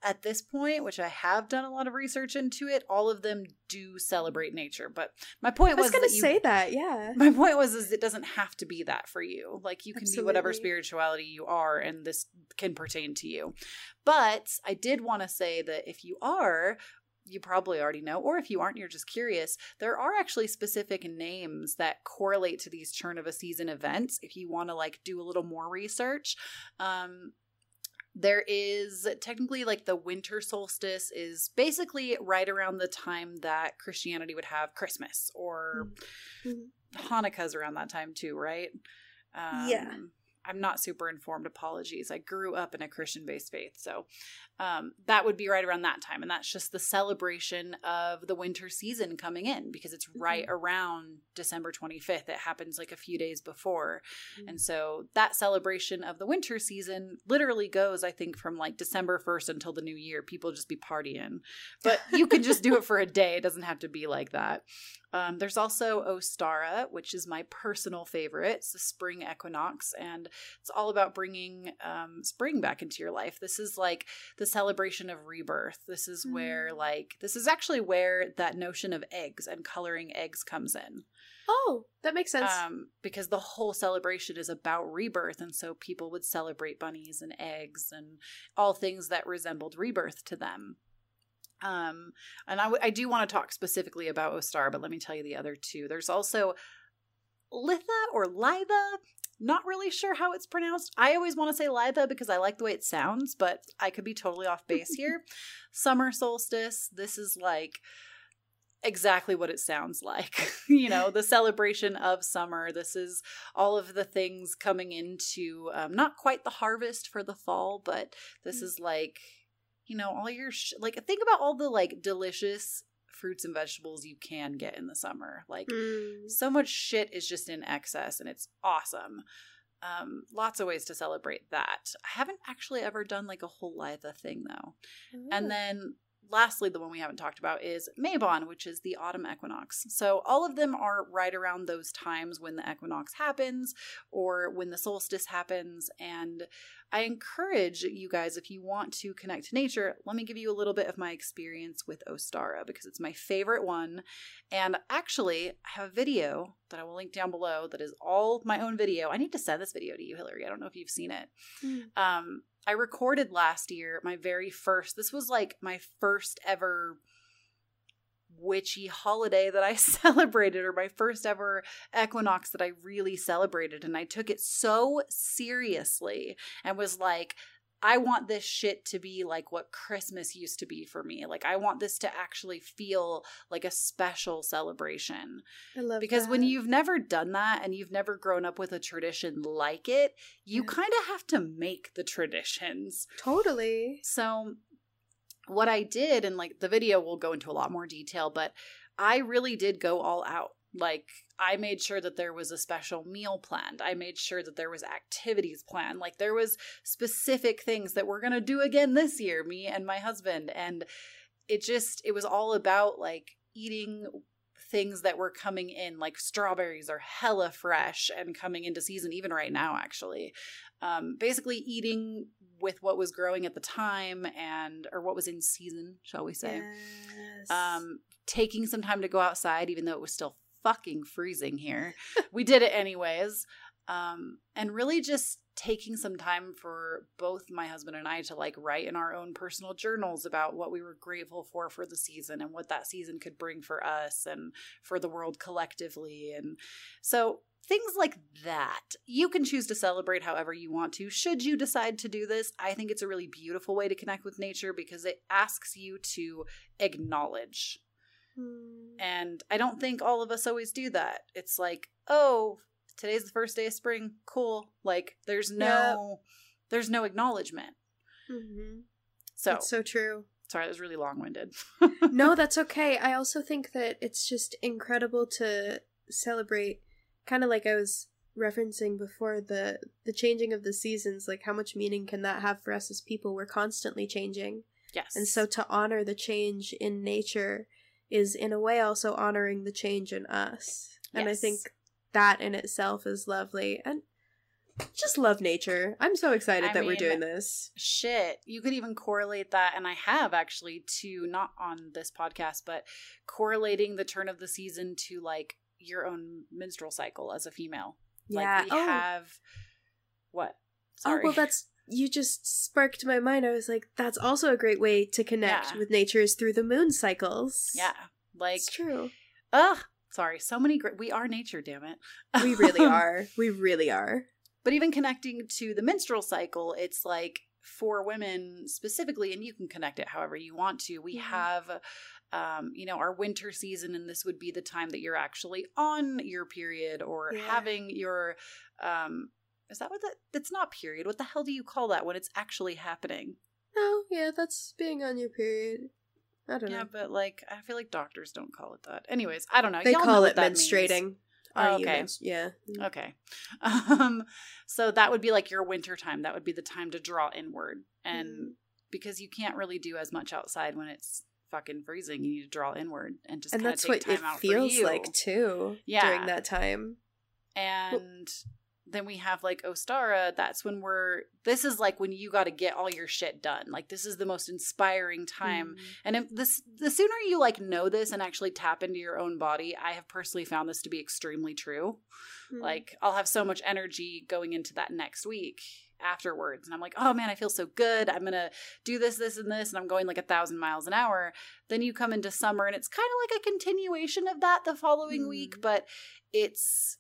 at this point, which I have done a lot of research into it, all of them do celebrate nature. But my point I was was, gonna say that, yeah. my point was is it doesn't have to be that for you. Like you can be whatever spirituality you are and this can pertain to you. But I did want to say that if you are you probably already know or if you aren't you're just curious there are actually specific names that correlate to these turn of a season events if you want to like do a little more research um there is technically like the winter solstice is basically right around the time that Christianity would have Christmas or Mhm. Hanukkah's around that time too, right? Um, Yeah. I'm not super informed. Apologies. I grew up in a Christian based faith. So um, that would be right around that time. And that's just the celebration of the winter season coming in because it's right around December 25th. It happens like a few days before. And so that celebration of the winter season literally goes, I think, from like December 1st until the new year. People just be partying. But you can just do it [laughs] for a day. It doesn't have to be like that. Um, there's also Ostara, which is my personal favorite. It's the spring equinox, and it's all about bringing um, spring back into your life. This is like the celebration of rebirth. This is where, Mm. like, this is actually where that notion of eggs and coloring eggs comes in Oh, that makes sense. um, because the whole celebration is about rebirth, and so people would celebrate bunnies and eggs and all things that resembled rebirth to them. Um, and I, w- I do want to talk specifically about Ostar, but let me tell you the other two. There's also Litha or Litha. Not really sure how it's pronounced. I always want to say Litha because I like the way it sounds, but I could be totally off base [laughs] here. Summer solstice. This is like exactly what it sounds like. [laughs] you know, the celebration of summer. This is all of the things coming into um, not quite the harvest for the fall, but this is like, you know, all your, sh- like, think about all the like delicious fruits and vegetables you can get in the summer. Like, Mm. so much shit is just in excess and it's awesome. Um, lots of ways to celebrate that. I haven't actually ever done like a whole Litha thing though. Oh. And then lastly, the one we haven't talked about is Mabon, which is the autumn equinox. So all of them are right around those times when the equinox happens or when the solstice happens. And I encourage you guys, if you want to connect to nature, let me give you a little bit of my experience with Ostara because it's my favorite one. And actually, I have a video that I will link down below that is all my own video. I need to send this video to you, Hillary. I don't know if you've seen it. Mm. Um, I recorded last year my very first. This was like my first ever witchy holiday that I [laughs] celebrated or my first ever equinox that I really celebrated. And I took it so seriously and was like, I want this shit to be like what Christmas used to be for me. Like I want this to actually feel like a special celebration. I love Because that. when you've never done that and you've never grown up with a tradition like it, you Yeah. kind of have to make the traditions. totally So what I did and like the video will go into a lot more detail, but I really did go all out. Like I made sure that there was a special meal planned. I made sure that there was activities planned. Like there was specific things that we're going to do again this year, me and my husband. And it just it was all about like eating things that were coming in like strawberries are hella fresh and coming into season even right now actually um, basically eating with what was growing at the time and or what was in season shall we say Yes. um, taking some time to go outside even though it was still fucking freezing here. [laughs] We did it anyways um, and really just taking some time for both my husband and I to like write in our own personal journals about what we were grateful for for the season and what that season could bring for us and for the world collectively and so things like that. You can choose to celebrate however you want to. Should you decide to do this i think it's a really beautiful way to connect with nature because it asks you to acknowledge Hmm. and I don't think all of us always do that. It's like, oh, today's the first day of spring. Cool. Like there's no there's no acknowledgement. Mhm. So, That's so true. sorry, that was really long-winded. [laughs] no, [laughs] that's okay. I also think that it's just incredible to celebrate kind of like I was referencing before the the changing of the seasons like how much meaning can that have for us as people we're constantly changing yes. and so to honor the change in nature is in a way also honoring the change in us and i think that in itself is lovely and just love nature i'm so excited I that we're doing this shit, you could even correlate that and I have actually to not on this podcast, but correlating the turn of the season to like your own menstrual cycle as a female. yeah Like we oh. have what? Oh Sorry. well, that's you just sparked my mind. I was like, that's also a great way to connect Yeah. with nature is through the moon cycles. yeah. Like it's true. ugh, sorry, so many great we are nature, damn it. We [laughs] really are. We really are. But even connecting to the menstrual cycle, it's like for women specifically, and you can connect it however you want to. We Mhm. have, um, you know, our winter season, and this would be the time that you're actually on your period or Yeah. having your. Um, is that what that? That's not period. What the hell do you call that when it's actually happening? No, yeah, that's being on your period. I don't Yeah, know. Yeah, but like I feel like doctors don't call it that. Anyways, I don't know. They Y'all call what it menstruating. Oh, okay. yeah. Okay. [laughs] Um, so that would be like your winter time. That would be the time to draw inward. And Mhm. because you can't really do as much outside when it's fucking freezing, you need to draw inward and just And that's take what time it out feels like too. Yeah. During that time. And then we have like Ostara. That's when we're, this is like when you got to get all your shit done. Like this is the most inspiring time Mm. And if this the sooner you like know this and actually tap into your own body, I have personally found this to be extremely true. Mm. Like I'll have so much energy going into that next week afterwards. And I'm like, oh man, I feel so good. I'm gonna do this, this, and this, and I'm going like a thousand miles an hour. Then you come into summer and it's kind of like a continuation of that the following week, Mm. but it's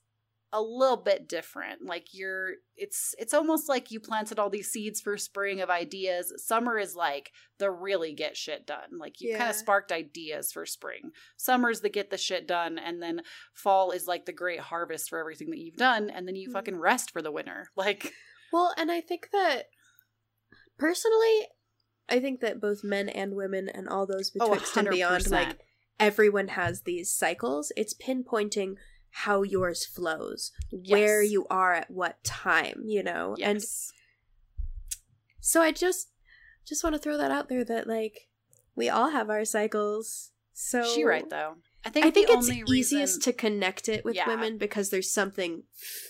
a little bit different. Like you're it's it's almost like you planted all these seeds for spring of ideas. Summer is like the really get shit done. Like you kind of sparked ideas for spring. Summer's the get the shit done and then fall is like the great harvest for everything that you've done and then you Mhm. fucking rest for the winter. [laughs] Like Well, and I think that personally, I think that both men and women and all those oh and beyond, like everyone has these cycles. It's pinpointing how yours flows, where you are at what time, you know? And yes so I just just want to throw that out there that like we all have our cycles. So she right though i think I think it's only easiest to connect it with Yeah. women because there's something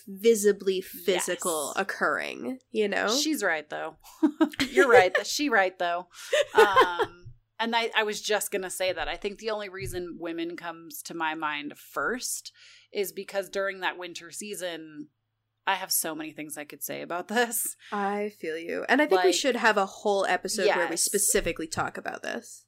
visibly physical Yes. occurring, you know? She's right though. [laughs] You're right. That she right though. [laughs] Um, and I, I was just gonna say that. I think the only reason women comes to my mind first is because during that winter season, I have so many things I could say about [laughs] this. I feel you. And I think we should have a whole episode where we specifically talk about this.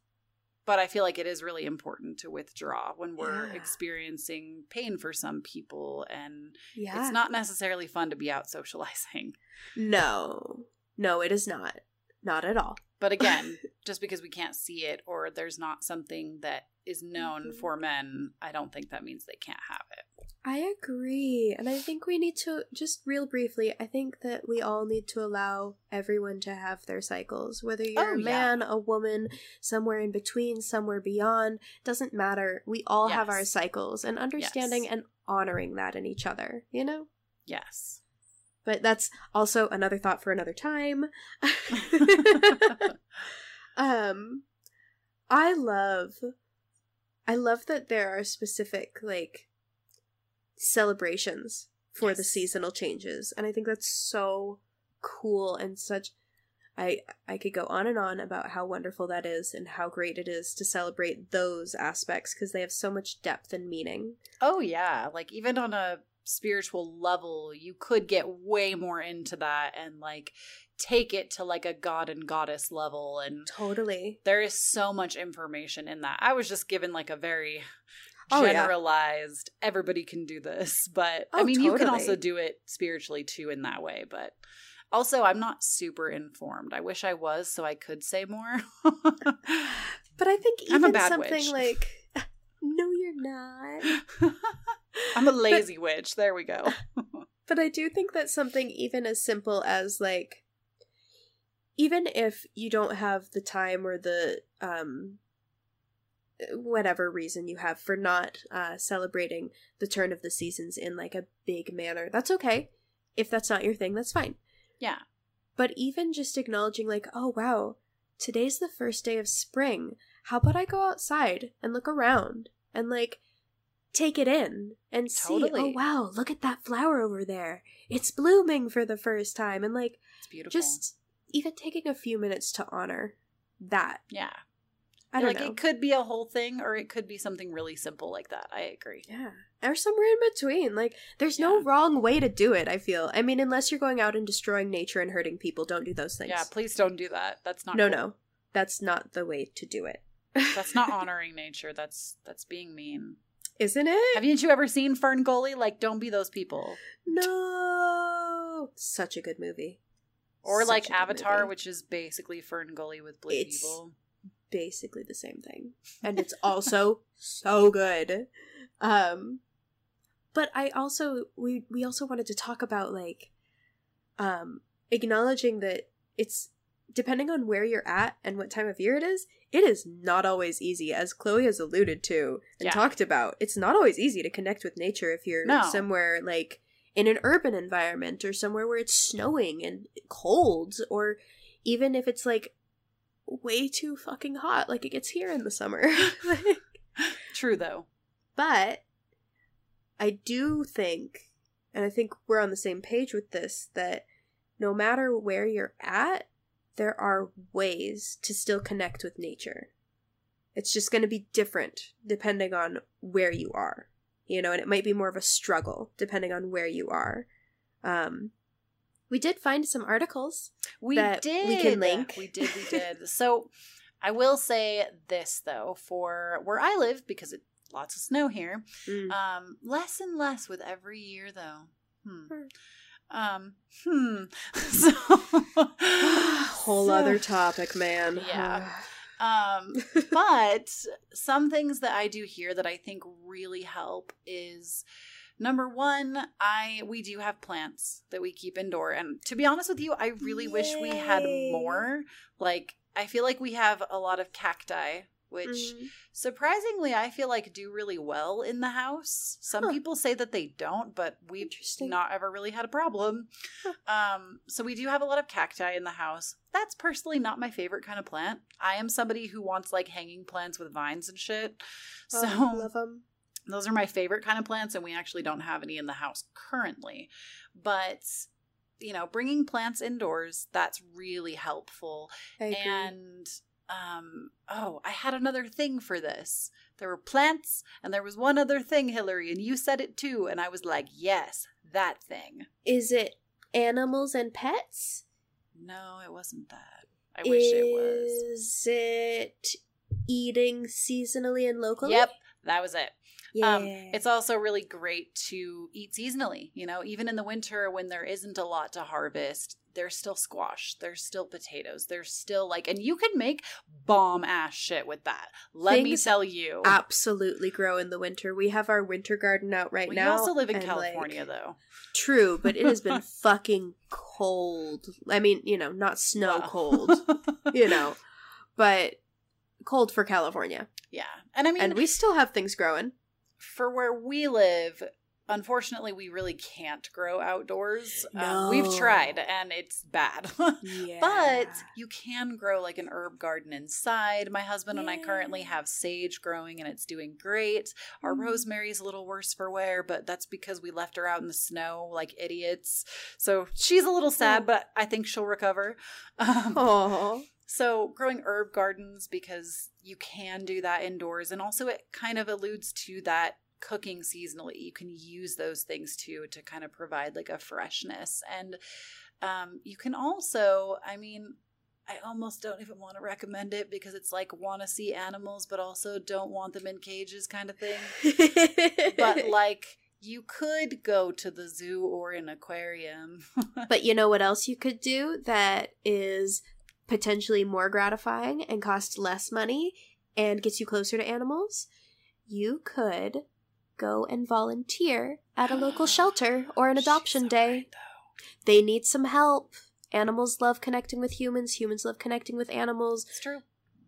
but I feel like it is really important to withdraw when we're Yeah. experiencing pain for some people and Yeah. it's not necessarily fun to be out socializing. No. No, it is not. Not at all. But again, [laughs] just because we can't see it or there's not something that is known Mhm. for men, I don't think that means they can't have it. I agree. And I think we need to, just real briefly, I think that we all need to allow everyone to have their cycles. Whether you're Oh, a yeah. man, a woman, somewhere in between, somewhere beyond, doesn't matter. We all have our cycles and understanding Yes. and honoring that in each other, you know? Yes. But that's also another thought for another time. [laughs] [laughs] um I love I love that there are specific like celebrations for the seasonal changes and I think that's so cool and such I I could go on and on about how wonderful that is and how great it is to celebrate those aspects because they have so much depth and meaning. Oh yeah, like even on a spiritual level, you could get way more into that and like take it to like a god and goddess level and Totally. there is so much information in that. I was just given like a very Oh, yeah. generalized everybody can do this, [laughs] but I Oh, mean you can also do it spiritually too in that way, but also I'm not super informed. I wish I was so I could say more. But I think [laughs] even something witch. like [laughs] no you're not. I'm a [laughs] lazy witch. There we go. [laughs] But I do think that something even as simple as like even if you don't have the time or the um whatever reason you have for not uh celebrating the turn of the seasons in like a big manner, that's okay. If that's not your thing, that's fine. Yeah. But even just acknowledging like, oh wow, today's the first day of spring. How about I go outside and look around and like take it in and see, oh wow, look at that flower over there. It's blooming for the first time and like It's beautiful. just even taking a few minutes to honor that. yeah. I don't like know. it could be a whole thing or it could be something really simple like that. I agree. yeah. Or somewhere in between. Like there's no wrong way to do it, I feel. I mean, unless you're going out and destroying nature and hurting people, don't do those things. Yeah, please don't do that. That's not no, cool. no. That's not the way to do it. That's not [laughs] honoring nature. That's that's being mean. Isn't it? Haven't you ever seen Fern Gully? Like, don't be those people. No. Such a good movie. Or Such like Avatar, movie. which is basically Fern Gully with blue It's- people. basically the same thing. And it's also so good. Um but I also we we also wanted to talk about like um acknowledging that it's depending on where you're at and what time of year it is, it is not always easy as Chloe has alluded to and Yeah. talked about. It's not always easy to connect with nature if you're No. somewhere like in an urban environment or somewhere where it's snowing and cold or even if it's like way too fucking hot like it gets here in the summer. Like, [laughs] [laughs] True though. but I do think, and I think we're on the same page with this, that no matter where you're at, there are ways to still connect with nature. It's just going to be different depending on where you are, you know, and it might be more of a struggle depending on where you are. Um, we did find some articles. We did. we can link. We did. We did. [laughs] so, I will say this though: for where I live, because it lots of snow here, Mm. um, less and less with every year, though. Hmm. Um. Hmm. [laughs] So, [sighs] Whole other topic, man. [sighs] Yeah. Um. but some things that I do here that I think really help is number one, I we do have plants that we keep indoor, and to be honest with you, I really wish we had more. Like I feel like we have a lot of cacti, which Mhm. surprisingly I feel like do really well in the house. Some Huh. people say that they don't, but we've not ever really had a problem. Um, so we do have a lot of cacti in the house. That's personally not my favorite kind of plant. I am somebody who wants like hanging plants with vines and shit. So Oh, love them. those are my favorite kind of plants, and we actually don't have any in the house currently. But you know, bringing plants indoors that's really helpful. And um, oh, I had another thing for this. There were plants, and there was one other thing, Hillary, and you said it too, and I was like, yes, that thing. Is it animals and pets? No, it wasn't that. I wish it was. Is it eating seasonally and locally. Yep, that was it. Yeah. Um, it's also really great to eat seasonally. You know, even in the winter when there isn't a lot to harvest, there's still squash, there's still potatoes, there's still like, and you can make bomb ass shit with that. Let me Things tell you. absolutely grow in the winter. We have our winter garden out right we now. We also live in and, like, California, though. True, but it has been [laughs] fucking cold. I mean, you know, not snow cold, you know, but cold for California. yeah, and I mean, and we still have things growing. for where we live, unfortunately, we really can't grow outdoors. Um, we've tried, and it's bad. [laughs] Yeah. But you can grow like an herb garden inside. My husband and I currently have sage growing and it's doing great. Our Mm. rosemary's a little worse for wear, but that's because we left her out in the snow like idiots. So she's a little sad, Oh. but I think she'll recover. [laughs] Um, Oh, so growing herb gardens because you can do that indoors and also it kind of alludes to that cooking seasonally. You can use those things too to kind of provide like a freshness and um you can also, I mean, I almost don't even want to recommend it because it's like want to see animals but also don't want them in cages kind of thing. But [laughs] like you could go to the zoo or an aquarium. [laughs] but you know what else you could do that is potentially more gratifying and costs less money and gets you closer to animals? You could go and volunteer at a local [gasps] shelter or an adoption so day. right. They need some help. Animals love connecting with humans, humans love connecting with animals. It's true.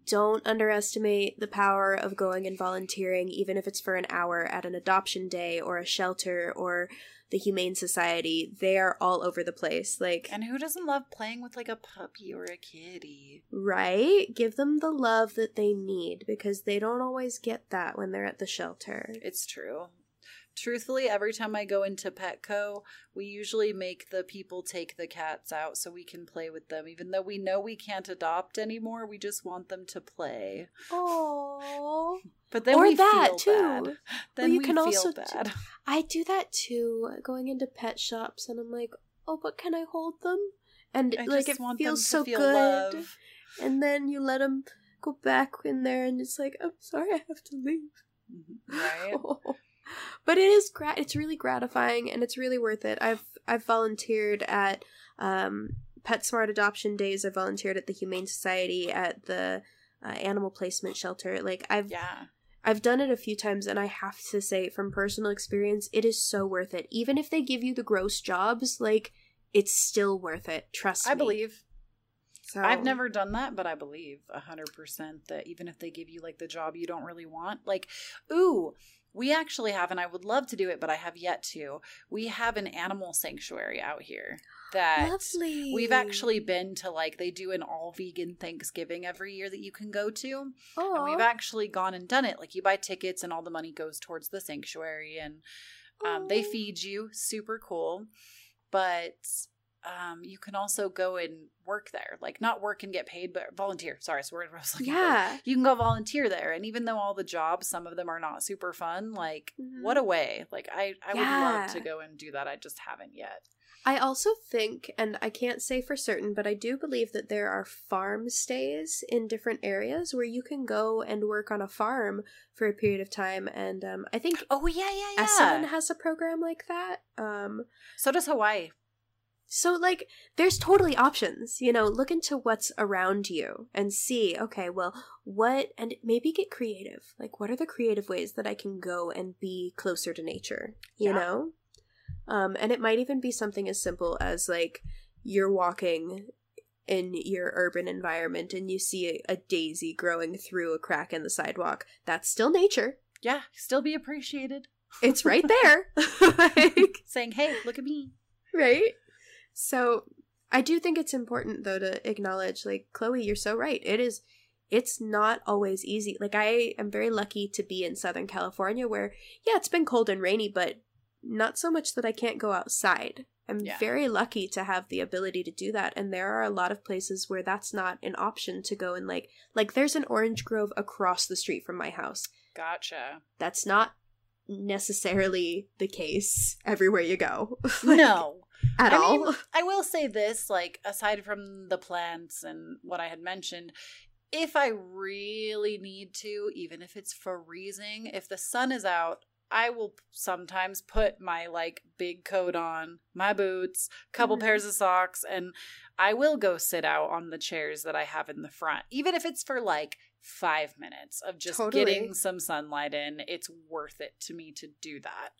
Don't underestimate the power of going and volunteering, even if it's for an hour at an adoption day or a shelter or the Humane Society. They are all over the place. Like, And who doesn't love playing with like a puppy or a kitty? right? Give them the love that they need because they don't always get that when they're at the shelter. It's true. Truthfully, every time I go into Petco, we usually make the people take the cats out so we can play with them. Even though we know we can't adopt anymore, we just want them to play. Oh. [laughs] But then Or we that, feel too. bad. Then you we can feel also do- bad. I do that too, going into pet shops, and I'm like, oh, but can I hold them? And I like, just it want them feels to so feel good. love. And then you let them go back in there, and it's like, I'm sorry, I have to leave. Mm-hmm. Right? [laughs] Oh. But it is gra- it's really gratifying, and it's really worth it. I've I've volunteered at um, PetSmart adoption days. I've volunteered at the Humane Society at the uh, animal placement shelter. Like I've yeah. I've done it a few times, and I have to say, from personal experience, it is so worth it. Even if they give you the gross jobs, like it's still worth it. Trust I me. I believe. So, I've never done that, but I believe a hundred percent that even if they give you like the job you don't really want, like, ooh, we actually have, and I would love to do it, but I have yet to. We have an animal sanctuary out here that lovely. we've actually been to. Like, they do an all vegan Thanksgiving every year that you can go to, and Oh, we've actually gone and done it. Like, you buy tickets, and all the money goes towards the sanctuary, and um, they feed you. Super cool, but um, you can also go and work there. Like not work and get paid, but volunteer. Sorry, so I was looking for. yeah. You can go volunteer there, and even though all the jobs, some of them are not super fun. Like Mhm. what a way! Like I, I would love to go and do that. I just haven't yet. I also think, and I can't say for certain, but I do believe that there are farm stays in different areas where you can go and work on a farm for a period of time. And um, I think Oh yeah, yeah, yeah, yeah. has a program like that. Um, so does Hawaii. So, like, there's totally options. You know, look into what's around you and see, okay, well, what, and maybe get creative. Like, what are the creative ways that I can go and be closer to nature? You Yeah. know? Um, and it might even be something as simple as, like, you're walking in your urban environment and you see a, a daisy growing through a crack in the sidewalk. That's still nature. Yeah, still be appreciated. It's right there. [laughs] [laughs] like, Saying, "Hey, look at me." right? So I do think it's important though to acknowledge like Chloe, you're so right. It is it's not always easy. Like I am very lucky to be in Southern California where yeah, it's been cold and rainy, but not so much that I can't go outside. I'm Yeah. very lucky to have the ability to do that and there are a lot of places where that's not an option to go and like like there's an orange grove across the street from my house. Gotcha. That's not necessarily the case everywhere you go. [laughs] Like, no, at I all. mean, [laughs] I will say this: like aside from the plants and what I had mentioned, if I really need to, even if it's freezing, if the sun is out, I will sometimes put my like big coat on, my boots, couple Mhm. pairs of socks, and I will go sit out on the chairs that I have in the front. Even if it's for like five minutes of just Totally. getting some sunlight in, it's worth it to me to do that.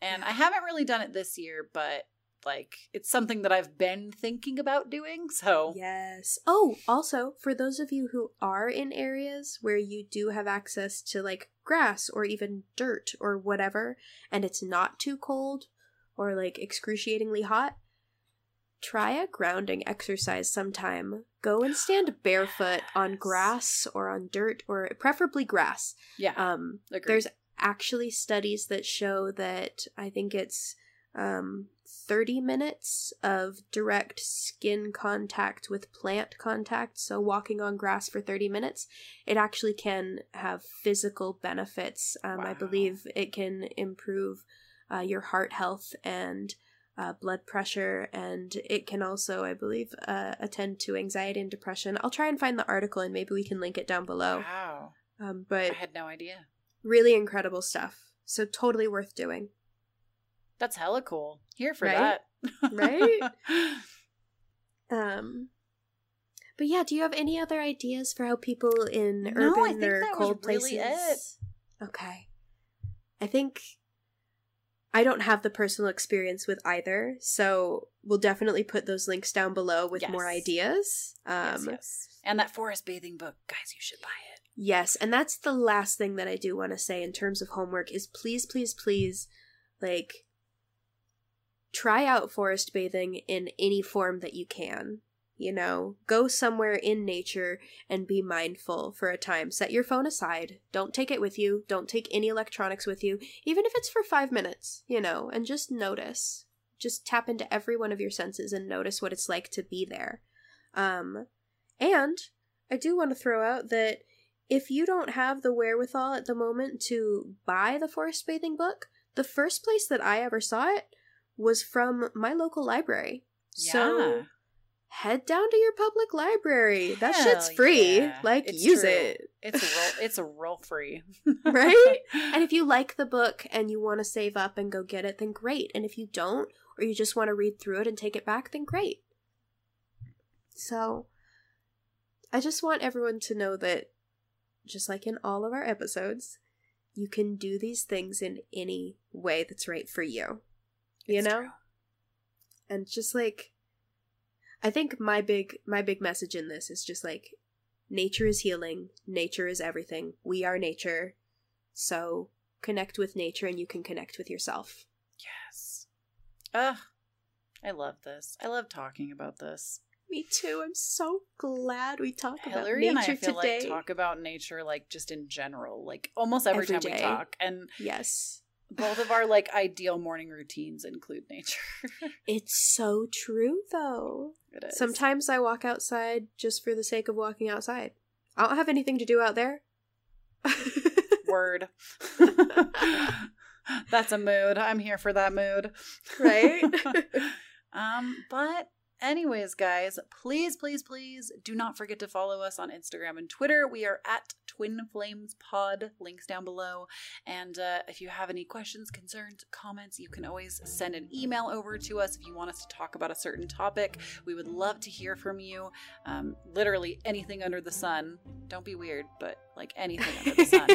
And I haven't really done it this year, but like it's something that I've been thinking about doing. So Yes. Oh, also, for those of you who are in areas where you do have access to like grass or even dirt or whatever, and it's not too cold or like excruciatingly hot, try a grounding exercise sometime. Go and [gasps] stand barefoot on grass or on dirt or preferably grass. yeah, Um, agreed. there's actually studies that show that I think it's um, 30 minutes of direct skin contact with plant contact. So, walking on grass for 30 minutes, it actually can have physical benefits. Um, I believe it can improve uh, your heart health and uh, blood pressure, and it can also, I believe, uh, attend to anxiety and depression. I'll try and find the article and maybe we can link it down below. wow, Um, I had no idea. really incredible stuff. So totally worth doing. That's hella cool. Here for Right? that, Right? [laughs] Um but yeah, do you have any other ideas for how people in No, I urban think or that was cold really places? Okay. I think I don't have the personal experience with either, so we'll definitely put those links down below with more Yes. ideas. yes, Um yes. And that forest bathing book, guys, you should buy it. Yes, and that's the last thing that I do want to say in terms of homework is please, please, please, like, try out forest bathing in any form that you can. You know, go somewhere in nature and be mindful for a time. Set your phone aside. Don't take it with you. Don't take any electronics with you, even if it's for five minutes, you know, and just notice. Just tap into every one of your senses and notice what it's like to be there. Um, and I do want to throw out that if you don't have the wherewithal at the moment to buy the forest bathing book, the first place that I ever saw it was from my local library. So head down to your public library. That Hell shit's free. yeah. Like It's use true. it. It's a [laughs] it's a real free, Right? [laughs] And if you like the book and you want to save up and go get it, then great. And if you don't, or you just want to read through it and take it back, then great. So, I just want everyone to know that, just like in all of our episodes, you can do these things in any way that's right for you. You It's know? true. And just like, I think my big my big message in this is just like, nature is healing. Nature is everything. We are nature. So connect with nature, and you can connect with yourself. Yes. Ugh. I love this. I love talking about this. Me too. I'm so glad we talked about Hillary and I nature feel today. like talk about nature like just in general, like almost every, Every time we talk. And yes, both of our like ideal morning routines include nature. [laughs] it's so true though. it is. Sometimes I walk outside just for the sake of walking outside. I don't have anything to do out there. [laughs] word. [laughs] That's a mood. I'm here for that mood. Right? um, but anyways, guys, please, please, please do not forget to follow us on Instagram and Twitter. We are at Twin Flames Pod. Links down below. And uh, if you have any questions, concerns, comments, you can always send an email over to us if you want us to talk about a certain topic. We would love to hear from you. Um, literally anything under the sun. Don't be weird, but like anything under the sun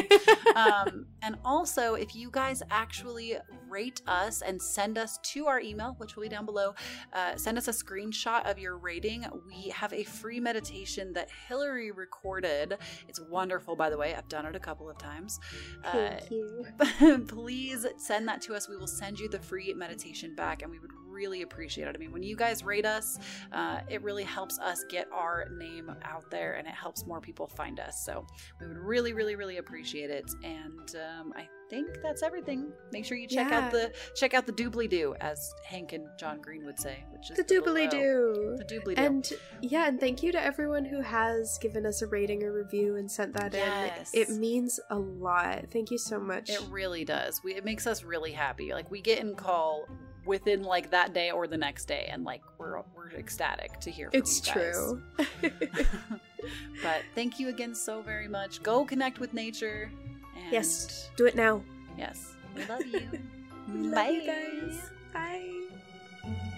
um, and also, if you guys actually rate us and send us to our email, which will be down below, uh, send us a screenshot of your rating. We have a free meditation that Hillary recorded. It's wonderful, by the way. I've done it a couple of times. Uh, Thank you. [laughs] please send that to us. We will send you the free meditation back, and we would really appreciate it. I mean, when you guys rate us, uh, it really helps us get our name out there, and it helps more people find us. So we would really, really, really appreciate it. And um, I think that's everything. Make sure you check Yeah. out the check out the doobly doo, as Hank and John Green would say, which is The doobly doo. The doobly doo. And yeah, and thank you to everyone who has given us a rating or review and sent that Yes. in. It means a lot. Thank you so much. It really does. We, it makes us really happy. Like we get in call within like that day or the next day, and like we're we're ecstatic to hear. From it's you guys. true. [laughs] [laughs] but thank you again so very much. Go connect with nature. And Yes, do it now. Yes. We love you. [laughs] We love you guys. Bye.